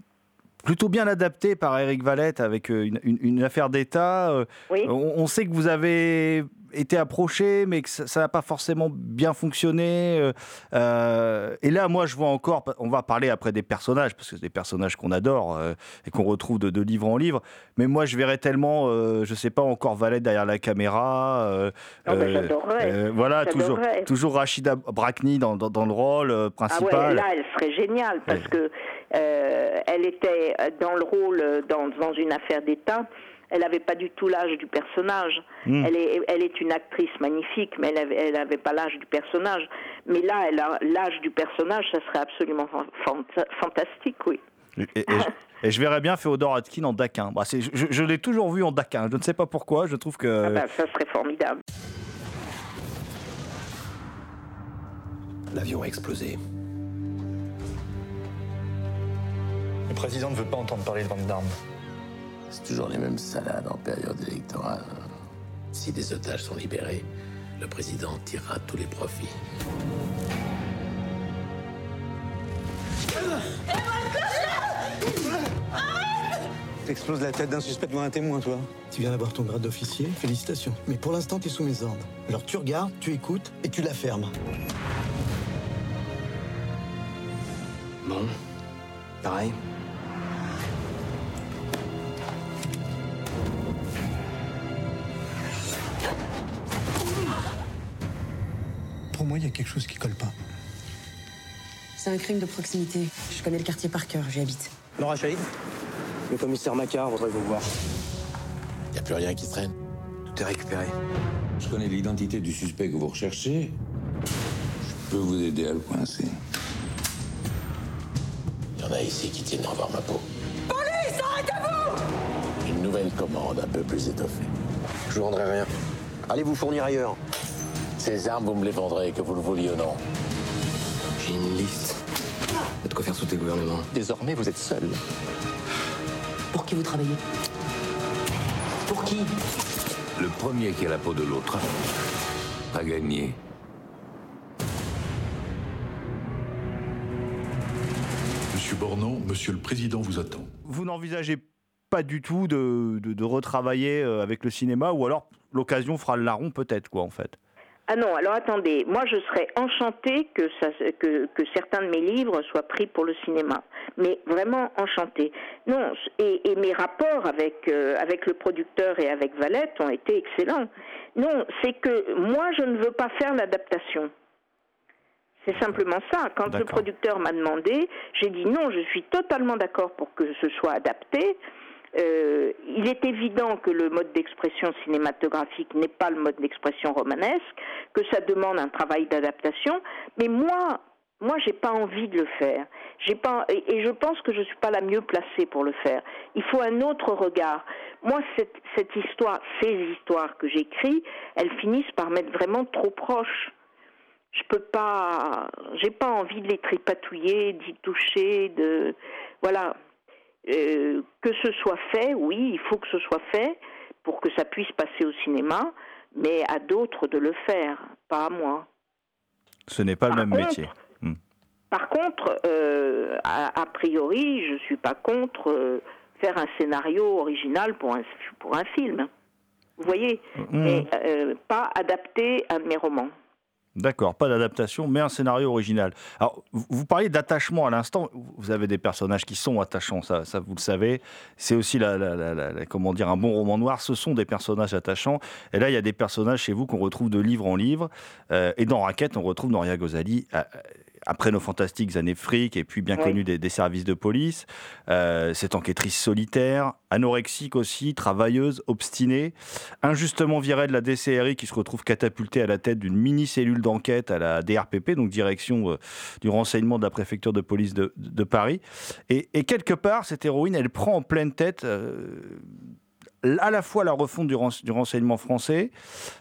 plutôt bien adapté par Eric Valette avec euh, une, une- une affaire d'État. Euh, On, on sait que vous avez été approché, mais que ça n'a pas forcément bien fonctionné. euh, et là, moi, je vois encore, on va parler après des personnages, parce que c'est des personnages qu'on adore euh, et qu'on retrouve de, de livre en livre. Mais moi, je verrais tellement, euh, je sais pas, encore Valette derrière la caméra. euh, Ah bah, voilà, toujours, toujours Rachida Brakni dans, dans, dans le rôle euh, Ah principal. ouais, là, elle serait géniale parce que euh, elle était dans le rôle euh, dans, dans une affaire d'État. Elle n'avait pas du tout l'âge du personnage. Mm. Elle, est, elle est une actrice magnifique, mais elle n'avait pas l'âge du personnage. Mais là, elle a l'âge du personnage, ça serait absolument fan- fanta- fantastique, oui. Et, et je, <laughs> et je verrais bien Féodor Atkin en Daquin. Bah, c'est- je je l'ai toujours vu en Daquin. Je ne sais pas pourquoi. Je trouve que. Ah bah, ça serait formidable. L'avion a explosé. Le président ne veut pas entendre parler de vente d'armes. C'est toujours les mêmes salades en période électorale. Si des otages sont libérés, le président tirera tous les profits. T'exploses la tête d'un suspect devant un témoin, toi. Tu viens d'avoir ton grade d'officier, félicitations. Mais pour l'instant, tu es sous mes ordres. Alors tu regardes, tu écoutes et tu la fermes. Bon, pareil. Moi, il y a quelque chose qui colle pas. C'est un crime de proximité. Je connais le quartier par cœur, j'y habite. Laura Shahid Le commissaire Macquart voudrait vous voir. Y a plus rien qui traîne Tout est récupéré. Je connais l'identité du suspect que vous recherchez. Je peux vous aider à le coincer. Y en a ici qui tiennent à revoir ma peau. Police, arrêtez-vous Une nouvelle commande un peu plus étoffée. Je vous vendrai rien. Allez vous fournir ailleurs. Ces armes, vous me les vendrez, que vous le vouliez ou non. J'ai une liste. De quoi faire sauter le gouvernement. Désormais, vous êtes seul. Pour qui vous travaillez? Pour qui? Le premier qui a la peau de l'autre a gagné. Monsieur Bornand, monsieur le président vous attend. Vous n'envisagez pas du tout de, de- de retravailler euh, avec le cinéma ou alors l'occasion fera le larron peut-être quoi en fait Ah non, alors attendez, moi je serais enchantée que, ça, que, que certains de mes livres soient pris pour le cinéma, mais vraiment enchantée. Non, et, et mes rapports avec, euh, avec le producteur et avec Valette ont été excellents. Non, c'est que moi je ne veux pas faire l'adaptation. C'est simplement ça. Quand le producteur m'a demandé, j'ai dit non, je suis totalement d'accord pour que ce soit adapté. Euh, il est évident que le mode d'expression cinématographique n'est pas le mode d'expression romanesque, que ça demande un travail d'adaptation, mais moi, moi, j'ai pas envie de le faire. J'ai pas, et, je pense que je suis pas la mieux placée pour le faire. Il faut un autre regard. Moi, cette histoire, ces histoires que j'écris, elles finissent par m'être vraiment trop proches je peux pas, j'ai pas envie de les tripatouiller, d'y toucher, de, voilà, Euh, que ce soit fait, oui, il faut que ce soit fait pour que ça puisse passer au cinéma, mais à d'autres de le faire, pas à moi. Ce n'est pas le même contre- métier. Hmm. Par contre, euh, a, a priori, je suis pas contre euh, faire un scénario original pour un, pour un film. Vous voyez, mais euh, pas un de mes romans. D'accord, pas d'adaptation, mais un scénario original. Alors, vous, parliez d'attachement à l'instant. Vous avez des personnages qui sont attachants, ça, vous le savez. C'est aussi la, comment dire un bon roman noir. Ce sont des personnages attachants. Et là, il y a des personnages chez vous qu'on retrouve de livre en livre. Euh, et dans Raquette, on retrouve Noria Ghazali. euh, après nos fantastiques années fric et puis bien Oui. connues des, des services de police, euh, cette enquêtrice solitaire, anorexique aussi, travailleuse, obstinée, injustement virée de la DCRI qui se retrouve catapultée à la tête d'une mini-cellule d'enquête à la DRPP, donc direction euh, du renseignement de la préfecture de police de, de Paris. Et, et quelque part, cette héroïne, elle prend en pleine tête euh, à la fois la refonte du, rense- du renseignement français,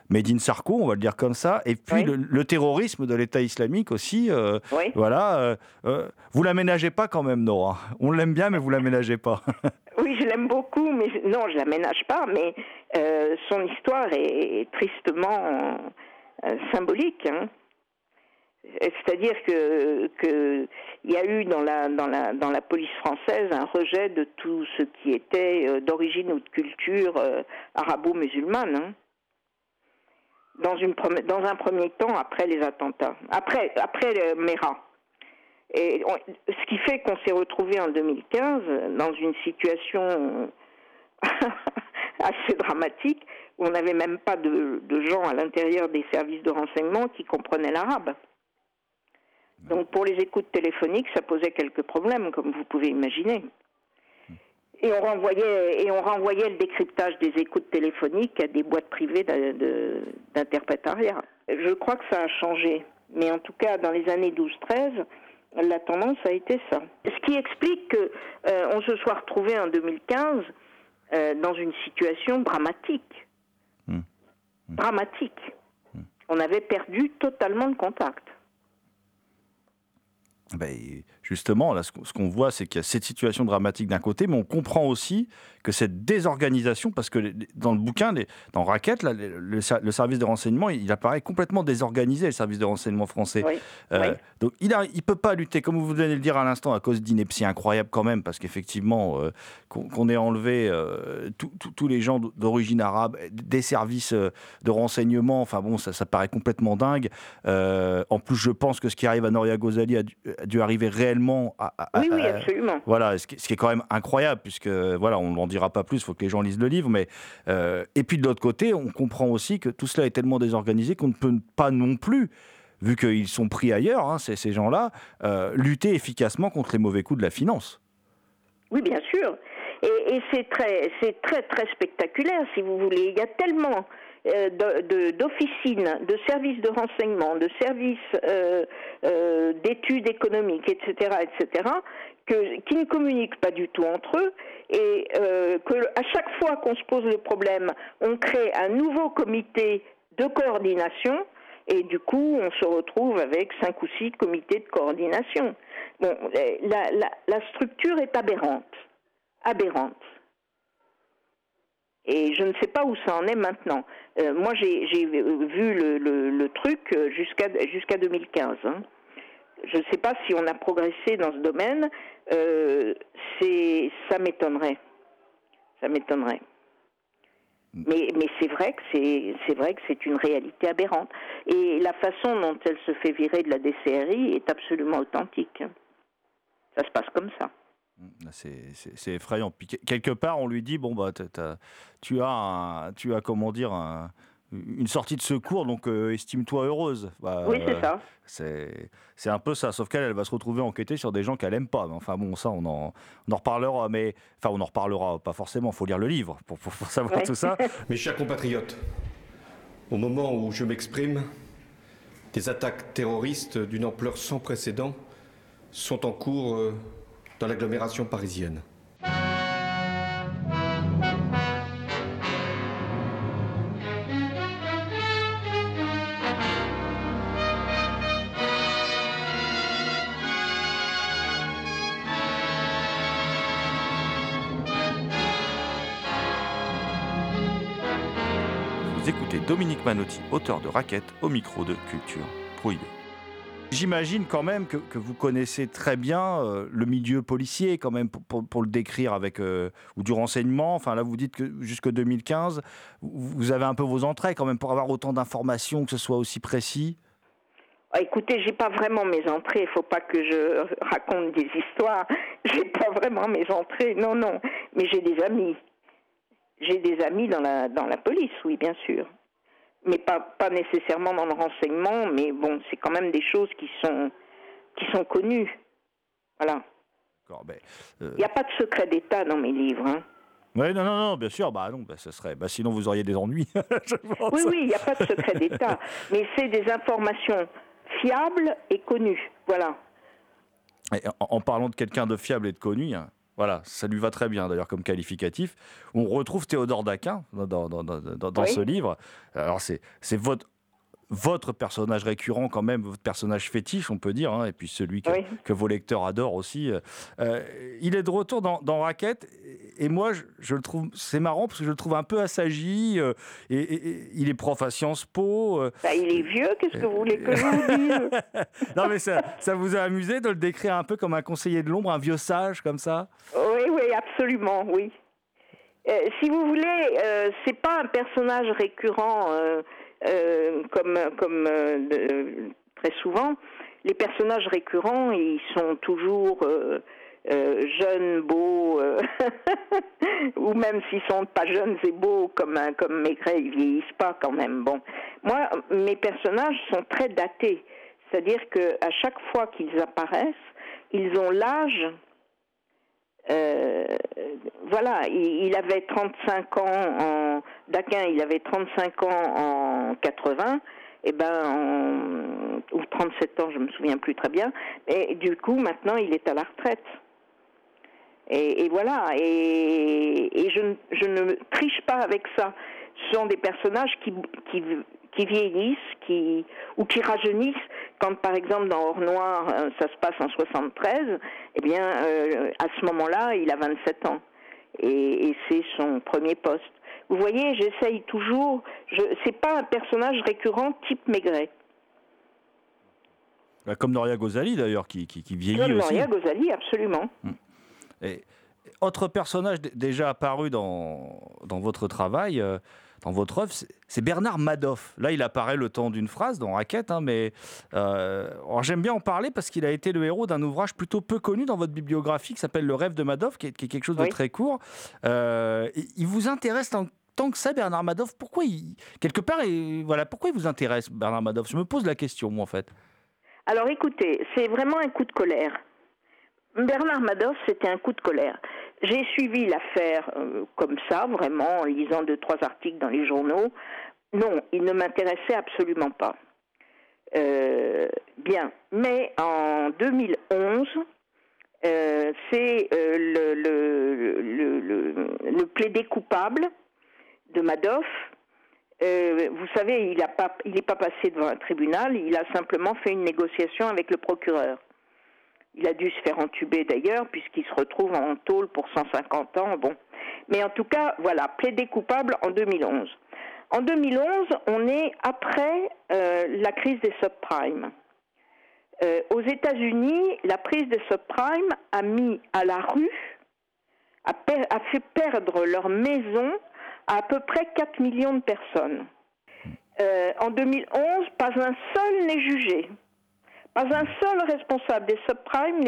Made in Sarko, on va le dire comme ça, et puis le, le terrorisme de l'État islamique aussi. euh, Voilà, euh, euh, vous l'aménagez pas quand même, Nora. On l'aime bien, mais vous l'aménagez pas. <laughs> Oui, je l'aime beaucoup, mais je- non, je la ménage pas, mais euh, son histoire est tristement symbolique. hein. C'est-à-dire que que il y a eu dans la police française un rejet de tout ce qui était euh, d'origine ou de culture euh, arabo-musulmane. hein. Dans une dans un premier temps après les attentats, après après Mera. Ce qui fait qu'on s'est retrouvé en 2015 dans une situation <laughs> assez dramatique où on n'avait même pas de gens à l'intérieur des services de renseignement qui comprenaient l'arabe. Donc pour les écoutes téléphoniques, ça posait quelques problèmes, comme vous pouvez imaginer. Et on renvoyait, et on renvoyait le décryptage des écoutes téléphoniques à des boîtes privées d'interprétariat. Je crois que ça a changé. Mais en tout cas, dans les années 12-13, la tendance a été ça. Ce qui explique qu'on se soit retrouvé en 2015 euh, dans une situation dramatique. Dramatique. On avait perdu totalement le contact. Ben, justement, là, ce qu'on voit, c'est qu'il y a cette situation dramatique d'un côté, mais on comprend aussi que cette désorganisation, parce que dans le bouquin, dans Raquette, là, le, le ser- le service de renseignement, il apparaît complètement désorganisé, le service de renseignement français. Euh, Donc, il ne peut pas lutter, comme vous venez de le dire à l'instant, à cause d'inepties incroyables quand même, parce qu'effectivement, euh, qu'on ait enlevé euh, tous- les gens d'origine arabe, des services de renseignement, enfin bon, ça, ça paraît complètement dingue. En plus, je pense que ce qui arrive à Noria Ghazali a dû, a dû arriver réellement à, à- Oui, oui, absolument. Voilà, ce qui, ce qui est quand même incroyable, puisque voilà, on n'en dira pas plus, il faut que les gens lisent le livre. Mais, euh, et puis de l'autre côté, on comprend aussi que tout cela est tellement désorganisé qu'on ne peut pas non plus, vu qu'ils sont pris ailleurs, hein, ces, ces gens-là, euh, lutter efficacement contre les mauvais coups de la finance. Oui, bien sûr. Et, et c'est très, c'est très, très spectaculaire, si vous voulez. Il y a tellement euh, de- de- d'officines, de, services de renseignement, de services euh, euh, d'études économiques, etc., etc., qui ne communiquent pas du tout entre eux, et euh, que à chaque fois qu'on se pose le problème, on crée un nouveau comité de coordination, et du coup, on se retrouve avec cinq ou six comités de coordination. Bon, la, la structure est aberrante, aberrante. Et je ne sais pas où ça en est maintenant. Euh, moi, j'ai vu le, truc euh, jusqu'à jusqu'à 2015. hein. Je ne sais pas si on a progressé dans ce domaine. Euh, ça m'étonnerait. Ça m'étonnerait. Mais, mais c'est vrai que c'est vrai que c'est une réalité aberrante. Et la façon dont elle se fait virer de la DCRI est absolument authentique. Ça se passe comme ça. C'est- effrayant. Puis que- quelque part, on lui dit bon bah tu as un- tu as comment dire un- une sortie de secours, donc euh, estime-toi heureuse. Bah, Oui, c'est euh, ça. C'est c'est un peu ça. Sauf qu'elle, elle va se retrouver enquêtée sur des gens qu'elle aime pas. Mais enfin bon, ça on en, on en reparlera. Mais enfin on en reparlera pas forcément. Faut lire le livre pour, pour- pour savoir tout ça. <laughs> Mes chers compatriotes, au moment où je m'exprime, des attaques terroristes d'une ampleur sans précédent sont en cours euh, dans l'agglomération parisienne. Vous écoutez Dominique Manotti, auteur de Raquette, au micro de Culture Prohibée. J'imagine quand même que, vous connaissez très bien euh, le milieu policier, quand même, pour, pour- le décrire avec. euh, ou du renseignement. Enfin, là, vous dites que jusque 2015, vous, avez un peu vos entrailles, quand même, pour avoir autant d'informations, que ce soit aussi précis. Ah, écoutez, j'ai pas vraiment mes entrées. Il faut pas que je <laughs> raconte des histoires. <laughs> J'ai pas vraiment mes entrées. Non, non. Mais j'ai des amis. J'ai des amis dans la dans la police, oui, bien sûr. Mais pas pas nécessairement dans le renseignement. Mais bon, c'est quand même des choses qui sont qui sont connues. Voilà. Ben, euh, Il n'y a pas de secret d'État dans mes livres. Hein. ouais, non, non, non, bien sûr. Bah non, bah, ce serait. Bah, sinon, vous auriez des ennuis. <laughs> je pense. Oui, oui, il n'y a pas de secret d'État. <laughs> Mais c'est des informations fiables et connues. Voilà. Et en, en parlant de quelqu'un de fiable et de connu, hein, voilà, ça lui va très bien d'ailleurs comme qualificatif. On retrouve Théodore Daquin dans, dans- dans- Oui. ce livre. Alors c'est votre votre personnage récurrent quand même, votre personnage fétiche, on peut dire, hein, et puis celui que, Oui. que vos lecteurs adorent aussi. Euh, il est de retour dans, dans Raquette, et moi, je, je le trouve, c'est marrant parce que je le trouve un peu assagi. euh, et, et- et il est prof à Sciences Po. euh, Bah, il est vieux, qu'est-ce que vous voulez que je vous dise? <laughs> Non, mais ça, ça vous a amusé de le décrire un peu comme un conseiller de l'ombre, un vieux sage comme ça? Oui, oui, absolument, oui. Euh, si vous voulez, euh, c'est pas un personnage récurrent euh, comme, euh, très souvent. Les personnages récurrents, ils sont toujours euh, jeunes, beaux, <laughs> ou même s'ils sont pas jeunes et beaux comme comme Maigret, ils vieillissent pas quand même. Bon, moi, mes personnages sont très datés, c'est-à-dire que à chaque fois qu'ils apparaissent, ils ont l'âge voilà, il, il avait 35 ans en Daquin, il avait 35 ans en 80, et ben en- ou 37 ans, je me souviens plus très bien. Et du coup, maintenant, il est à la retraite. Et, voilà, et, je, ne- triche pas avec ça. Ce sont des personnages qui, qui, vieillissent, qui, ou qui rajeunissent. Quand par exemple dans Or Noir, euh, ça se passe en 73, eh bien euh, à ce moment-là, il a 27 ans. Et c'est son premier poste. Vous voyez, j'essaye toujours, je, c'est pas un personnage récurrent type Maigret. Bah, Comme Noria Gozali d'ailleurs, qui, qui, qui vieillit Comme aussi. Noria Gozali, absolument. Et autre personnage déjà apparu dans, dans votre travail, euh, dans votre œuvre, c'est- Bernard Madoff. Là, il apparaît le temps d'une phrase dans Raquette, hein, mais euh, j'aime bien en parler parce qu'il a été le héros d'un ouvrage plutôt peu connu dans votre bibliographie qui s'appelle Le rêve de Madoff, qui est, qui est quelque chose de très court. Euh, il- il vous intéresse tant, tant que ça, Bernard Madoff? Pourquoi il, quelque part, il- voilà, pourquoi il vous intéresse, Bernard Madoff? Je me pose la question, moi, en fait. Alors écoutez, c'est vraiment un coup de colère. Bernard Madoff, c'était un coup de colère. J'ai suivi l'affaire euh, comme ça, vraiment, en lisant deux, trois articles dans les journaux. Non, il ne m'intéressait absolument pas. Euh, bien, mais en 2011, euh, c'est le, le, plaidé coupable de Madoff. Vous savez, il n'est pas passé devant un tribunal, il a simplement fait une négociation avec le procureur. Il a dû se faire entuber d'ailleurs, puisqu'il se retrouve en tôle pour 150 ans. Bon. Mais en tout cas, voilà, plaidé coupable en 2011. En 2011, on est après euh, la crise des subprimes. Euh, aux États-Unis, la prise des subprimes a mis à la rue, a, fait perdre leur maison à à peu près 4 millions de personnes. Euh, en 2011, pas un seul n'est jugé. Pas un seul responsable des subprimes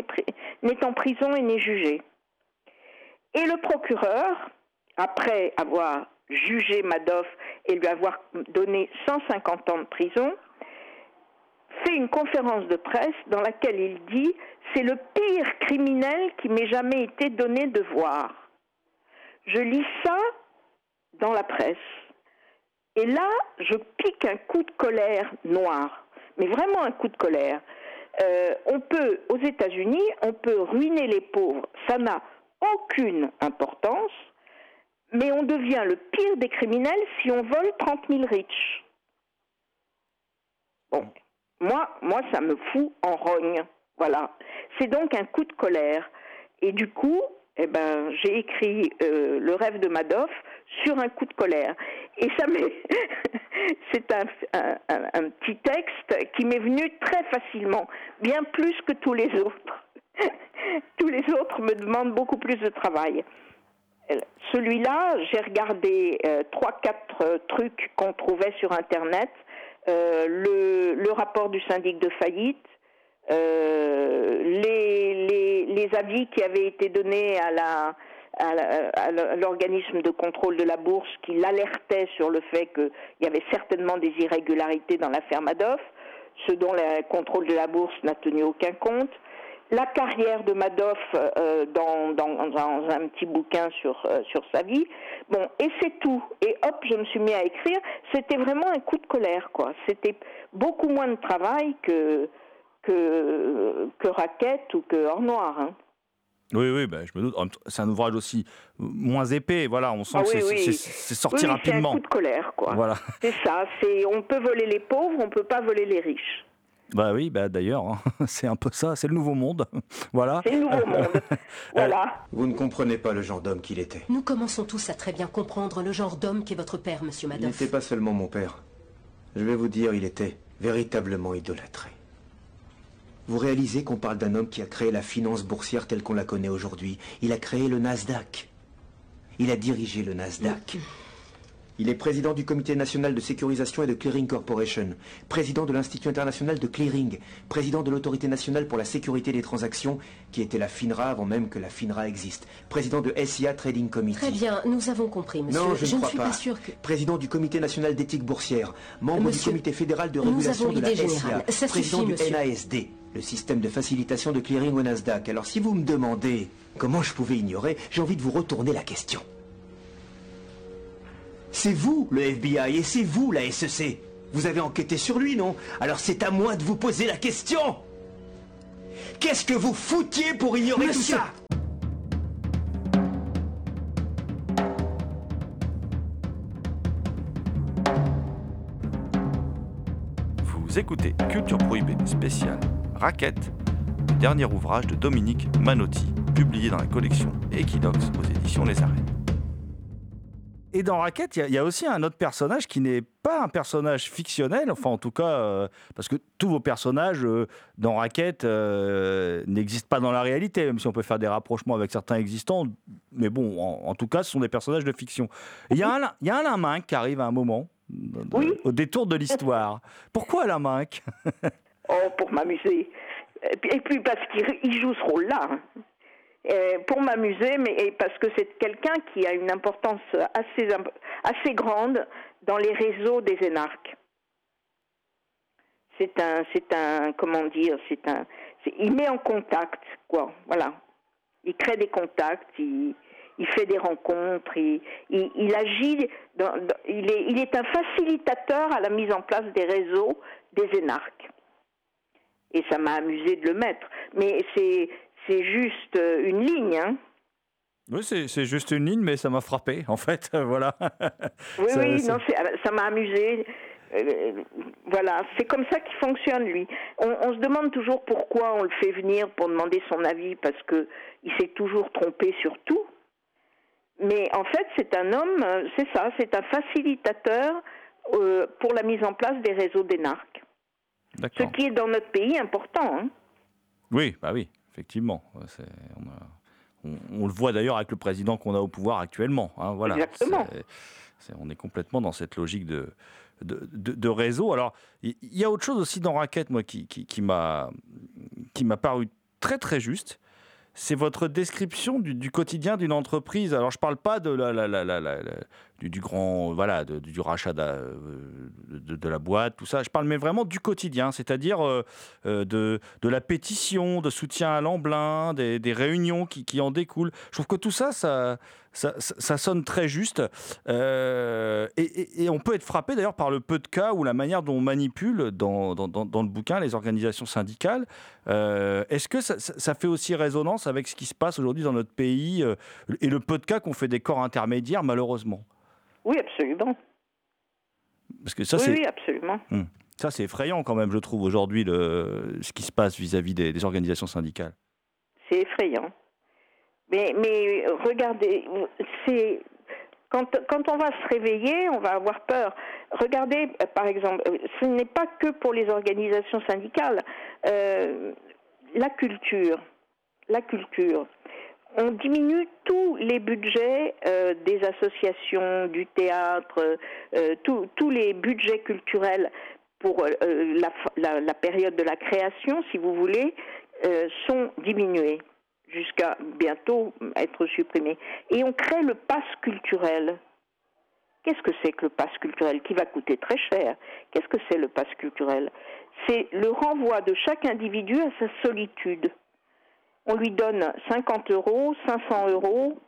n'est en prison et n'est jugé. Et le procureur, après avoir jugé Madoff et lui avoir donné 150 ans de prison, fait une conférence de presse dans laquelle il dit c'est le pire criminel qui m'ait jamais été donné de voir. Je lis ça dans la presse. Et là, je pique un coup de colère noir, mais vraiment un coup de colère. Euh, on peut, aux États-Unis, on peut ruiner les pauvres, ça n'a aucune importance, mais on devient le pire des criminels si on vole 30 000 riches. Bon, moi, moi, ça me fout en rogne. Voilà. C'est donc un coup de colère. Et du coup, eh ben, j'ai écrit euh, Le rêve de Madoff sur un coup de colère. Et ça m'est. <laughs> C'est un, petit texte qui m'est venu très facilement, bien plus que tous les autres. <laughs> tous les autres me demandent beaucoup plus de travail. Euh, Celui-là, j'ai regardé euh, trois, quatre euh, trucs qu'on trouvait sur Internet. Euh, le, rapport du syndic de faillite, les avis qui avaient été donnés à la à l'organisme de contrôle de la bourse qui l'alertait sur le fait qu'il y avait certainement des irrégularités dans l'affaire Madoff, ce dont le contrôle de la bourse n'a tenu aucun compte. La carrière de Madoff euh, dans, un petit bouquin sur, euh, sur sa vie. Bon, et c'est tout. Et hop, je me suis mis à écrire. C'était vraiment un coup de colère, quoi. C'était beaucoup moins de travail que, que, que Raquette ou que Hors Noir. hein. Oui, oui, bah, je me doute. C'est un ouvrage aussi euh, moins épais. Voilà, on sent Ah que oui, c'est- oui. c'est c'est sorti Oui, rapidement. C'est un coup de colère, quoi. Voilà. C'est ça. C'est on peut voler les pauvres, on peut pas voler les riches. Bah oui, bah d'ailleurs, hein, <laughs> c'est un peu ça, c'est le nouveau monde. <laughs> voilà. C'est le nouveau monde. <laughs> Voilà. Vous ne comprenez pas le genre d'homme qu'il était. Nous commençons tous à très bien comprendre le genre d'homme qu'est votre père, monsieur Il Madoff. n'était pas seulement mon père. Je vais vous dire, il était véritablement idolâtré. Vous réalisez qu'on parle d'un homme qui a créé la finance boursière telle qu'on la connaît aujourd'hui. Il a créé le Nasdaq. Il a dirigé le Nasdaq. Il est président du Comité national de sécurisation et de Clearing Corporation, président de l'Institut international de clearing, président de l'Autorité nationale pour la sécurité des transactions, qui était la FINRA avant même que la FINRA existe, président de SIA Trading Committee. Très bien, nous avons compris, monsieur. Non, je, ne ne crois suis pas. pas sûre que. Président du Comité national d'éthique boursière, membre Monsieur, du Comité fédéral de nous régulation avons de la SIA. Ça président suffit, du monsieur. NASD, le système de facilitation de clearing au Nasdaq. Alors si vous me demandez comment je pouvais ignorer, j'ai envie de vous retourner la question. C'est vous le FBI et c'est vous la SEC. Vous avez enquêté sur lui, non? Alors c'est à moi de vous poser la question. Qu'est-ce que vous foutiez pour ignorer Monsieur. tout ça? Vous écoutez Culture Prohibée spéciale Raquette, le dernier ouvrage de Dominique Manotti, publié dans la collection Equinox aux éditions Les Arènes. Et dans Raquette, il y a- il y, a aussi un autre personnage qui n'est pas un personnage fictionnel, enfin en tout cas, euh, parce que tous vos personnages euh, dans Raquette euh, n'existent pas dans la réalité, même si on peut faire des rapprochements avec certains existants. Mais bon, en, en tout cas, ce sont des personnages de fiction. Il y a un, il y a un Laminck qui arrive à un moment, de- au détour de l'histoire. Pourquoi Laminck Oh, pour m'amuser. Et puis, parce qu'il il joue ce rôle-là. hein. Pour m'amuser, mais et parce que c'est quelqu'un qui a une importance assez, assez grande dans les réseaux des énarques. C'est un, c'est un, comment dire, c'est un, il met en contact, quoi. Voilà. Il crée des contacts, il, fait des rencontres, il, agit, il, est, il est un facilitateur à la mise en place des réseaux des énarques. Et ça m'a amusé de le mettre. Mais c'est, c'est juste euh, une ligne, hein. Oui, c'est c'est juste une ligne, mais ça m'a frappé, en fait. <laughs> voilà. Oui, Ça- oui, ça- non, c'est- ça m'a amusé. Euh, voilà, c'est comme ça qu'il fonctionne lui. On, on se demande toujours pourquoi on le fait venir pour demander son avis parce que il s'est toujours trompé sur tout. Mais en fait, c'est un homme, euh, c'est ça, c'est un facilitateur euh, pour la mise en place des réseaux d'énarques. Ce qui est dans notre pays important. hein. Oui, bah oui, effectivement. C'est- On, a- on- on le voit d'ailleurs avec le président qu'on a au pouvoir actuellement. hein, voilà. Exactement. On est complètement dans cette logique de, de, de- de réseau. Alors, il y, a autre chose aussi dans Raquette, moi, qui, qui, qui m'a qui m'a paru très très juste. C'est votre description du, quotidien d'une entreprise. Alors, je parle pas de la, la- la- du, du grand, voilà, du rachat de, la boîte, tout ça. Je parle mais vraiment du quotidien, c'est-à-dire euh, euh, de, la pétition, de soutien à Lamblin, des, des réunions qui, qui en découlent. Je trouve que tout ça, ça, ça, ça- ça sonne très juste. Euh, et, et- et on peut être frappé d'ailleurs par le peu de cas ou la manière dont on manipule dans, dans, dans- dans le bouquin les organisations syndicales. Euh, Est-ce que ça, fait aussi résonance avec ce qui se passe aujourd'hui dans notre pays euh, et le peu de cas qu'on fait des corps intermédiaires, malheureusement? Oui, absolument. Parce que ça, oui, c'est. oui, absolument. Hmm. Ça, c'est effrayant quand même, je trouve, aujourd'hui, le- ce qui se passe vis-à-vis des, des organisations syndicales. C'est effrayant. Mais, mais euh, regardez, c'est quand, quand on va se réveiller, on va avoir peur. Regardez, euh, par exemple, euh, ce n'est pas que pour les organisations syndicales. La culture, la culture. On diminue tous les budgets des associations, du théâtre, tous- les budgets culturels pour la, la- la période de la création, si vous voulez, sont diminués jusqu'à bientôt être supprimés. Et on crée le pass culturel. Qu'est-ce que c'est que le pass culturel qui va coûter très cher? Qu'est-ce que c'est le pass culturel? C'est le renvoi de chaque individu à sa solitude. On lui donne 50 euros, 500 euros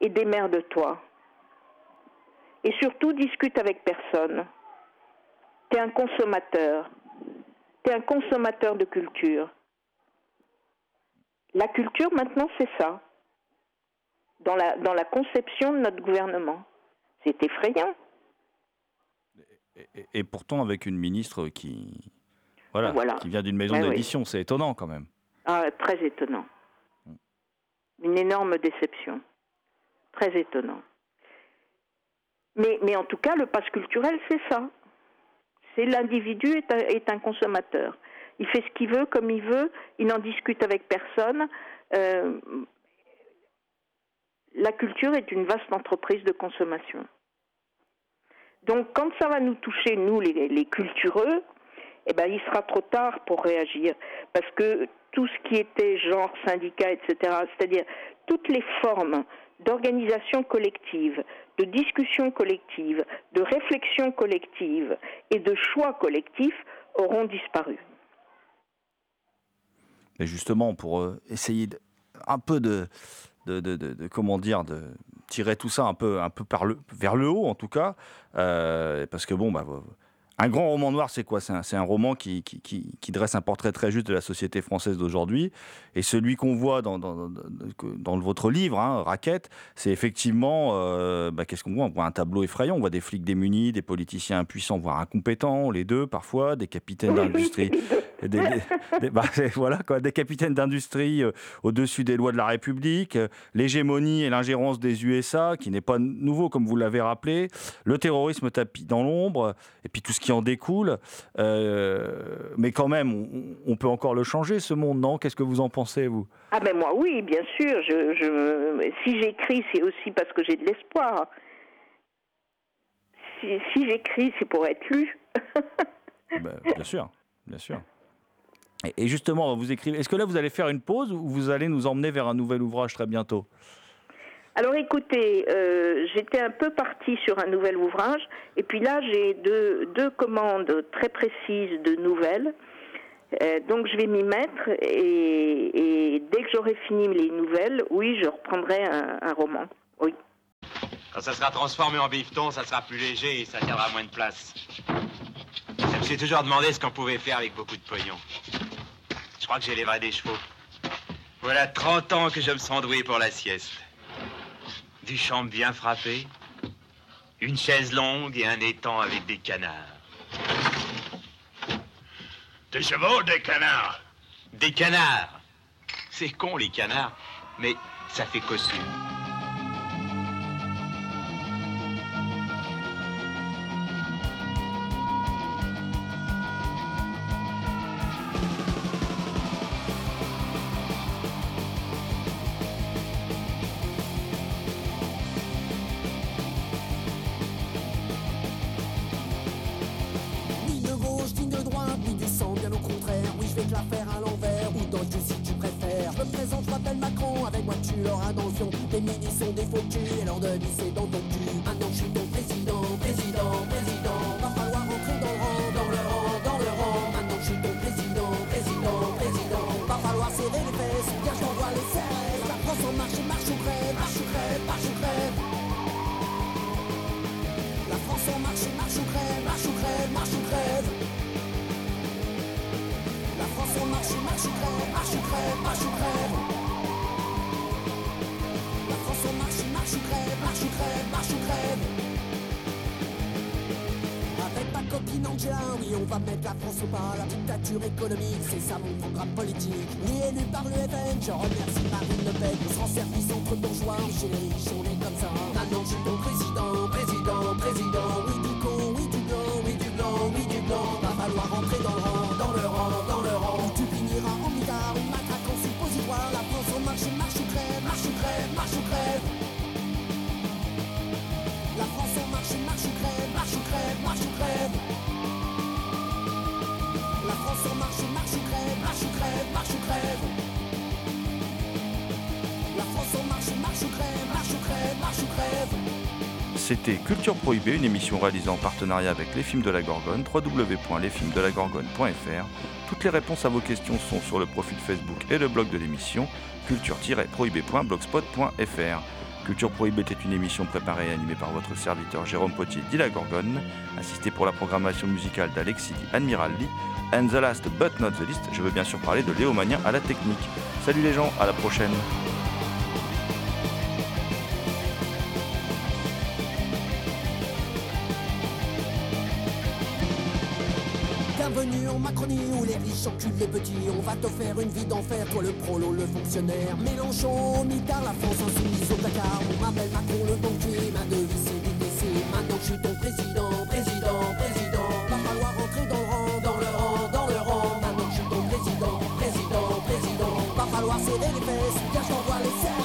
et démerde-toi. Et surtout, discute avec personne. Tu es un consommateur. Tu es un consommateur de culture. La culture, maintenant, c'est ça. Dans la, dans la conception de notre gouvernement. C'est effrayant. Et, et pourtant, avec une ministre qui, voilà, Voilà. qui vient d'une maison oui. d'édition, c'est étonnant quand même. Ah, très étonnant. Une énorme déception. Très étonnant. Mais, mais en tout cas, le passe culturel, c'est ça. C'est l'individu est un consommateur. Il fait ce qu'il veut, comme il veut, il n'en discute avec personne. Euh, la culture est une vaste entreprise de consommation. Donc quand ça va nous toucher, nous les, cultureux, eh ben, il sera trop tard pour réagir. Parce que tout ce qui était genre syndicat, etc., c'est-à-dire toutes les formes d'organisation collective, de discussion collective, de réflexion collective et de choix collectif auront disparu. Justement, pour euh, essayer un peu de, de, comment dire, de tirer tout ça un peu, un peu vers le haut, en tout cas, euh, parce que bon, bah, un grand roman noir, c'est quoi? C'est un, roman qui, qui, qui- qui dresse un portrait très juste de la société française d'aujourd'hui. Et celui qu'on voit dans, dans, dans- dans votre livre, hein, Raquette, c'est effectivement, euh, bah, qu'est-ce qu'on voit? On voit un tableau effrayant. On voit des flics démunis, des politiciens impuissants, voire incompétents, les deux parfois, des capitaines d'industrie. des- des- des- bah, voilà, quoi, des capitaines d'industrie euh, au-dessus des lois de la République, euh, l'hégémonie et l'ingérence des USA, qui n'est pas nouveau, comme vous l'avez rappelé, le terrorisme tapis dans l'ombre, et puis tout ce qui en découle. Euh, mais quand même, on, on peut encore le changer, ce monde, non? Qu'est-ce que vous en pensez, vous? Ah ben moi oui, bien sûr. Je, je, si j'écris, c'est aussi parce que j'ai de l'espoir. Si, si j'écris, c'est pour être lu. <laughs> Ben, Bien sûr, bien sûr. Et, et justement, vous écrivez. Est-ce que là, vous allez faire une pause ou vous allez nous emmener vers un nouvel ouvrage très bientôt? Alors écoutez, euh, j'étais un peu partie sur un nouvel ouvrage, et puis là j'ai deux, commandes très précises de nouvelles. Euh, donc je vais m'y mettre et, dès que j'aurai fini les nouvelles, oui, je reprendrai un, roman. Oui. Quand ça sera transformé en bifton, ça sera plus léger et ça tiendra moins de place. Je me suis toujours demandé ce qu'on pouvait faire avec beaucoup de pognon. Je crois que j'élèverai des chevaux. Voilà 30 ans que je me sens doué pour la sieste. Du champ bien frappé, une chaise longue et un étang avec des canards. Des chevaux, des canards? Des canards C'est con les canards, mais ça fait costume. C'était Culture Prohibée, une émission réalisée en partenariat avec les films de la Gorgone, www.lesfilmsdelagorgone.fr. Toutes les réponses à vos questions sont sur le profil Facebook et le blog de l'émission, culture-prohibée.blogspot.fr. Culture Prohibée était une émission préparée et animée par votre serviteur Jérôme Potier dit la Gorgone, assisté pour la programmation musicale d'Alexis dit Admiral Lee, and the last but not the least, je veux bien sûr parler de Léo à la technique. Salut les gens, à la prochaine. Où les riches enculent les petits. On va te faire une vie d'enfer, toi le prolo, le fonctionnaire. Mélenchon, mitard, la France insoumise au placard. On m'appelle Macron le banquier, ma devise c'est DPC. Maintenant je suis ton président, président, président. Va falloir rentrer dans le rang, dans le rang, dans le rang. Maintenant je suis ton président, président, président. Va falloir céder les fesses, car je t'envoie les serres.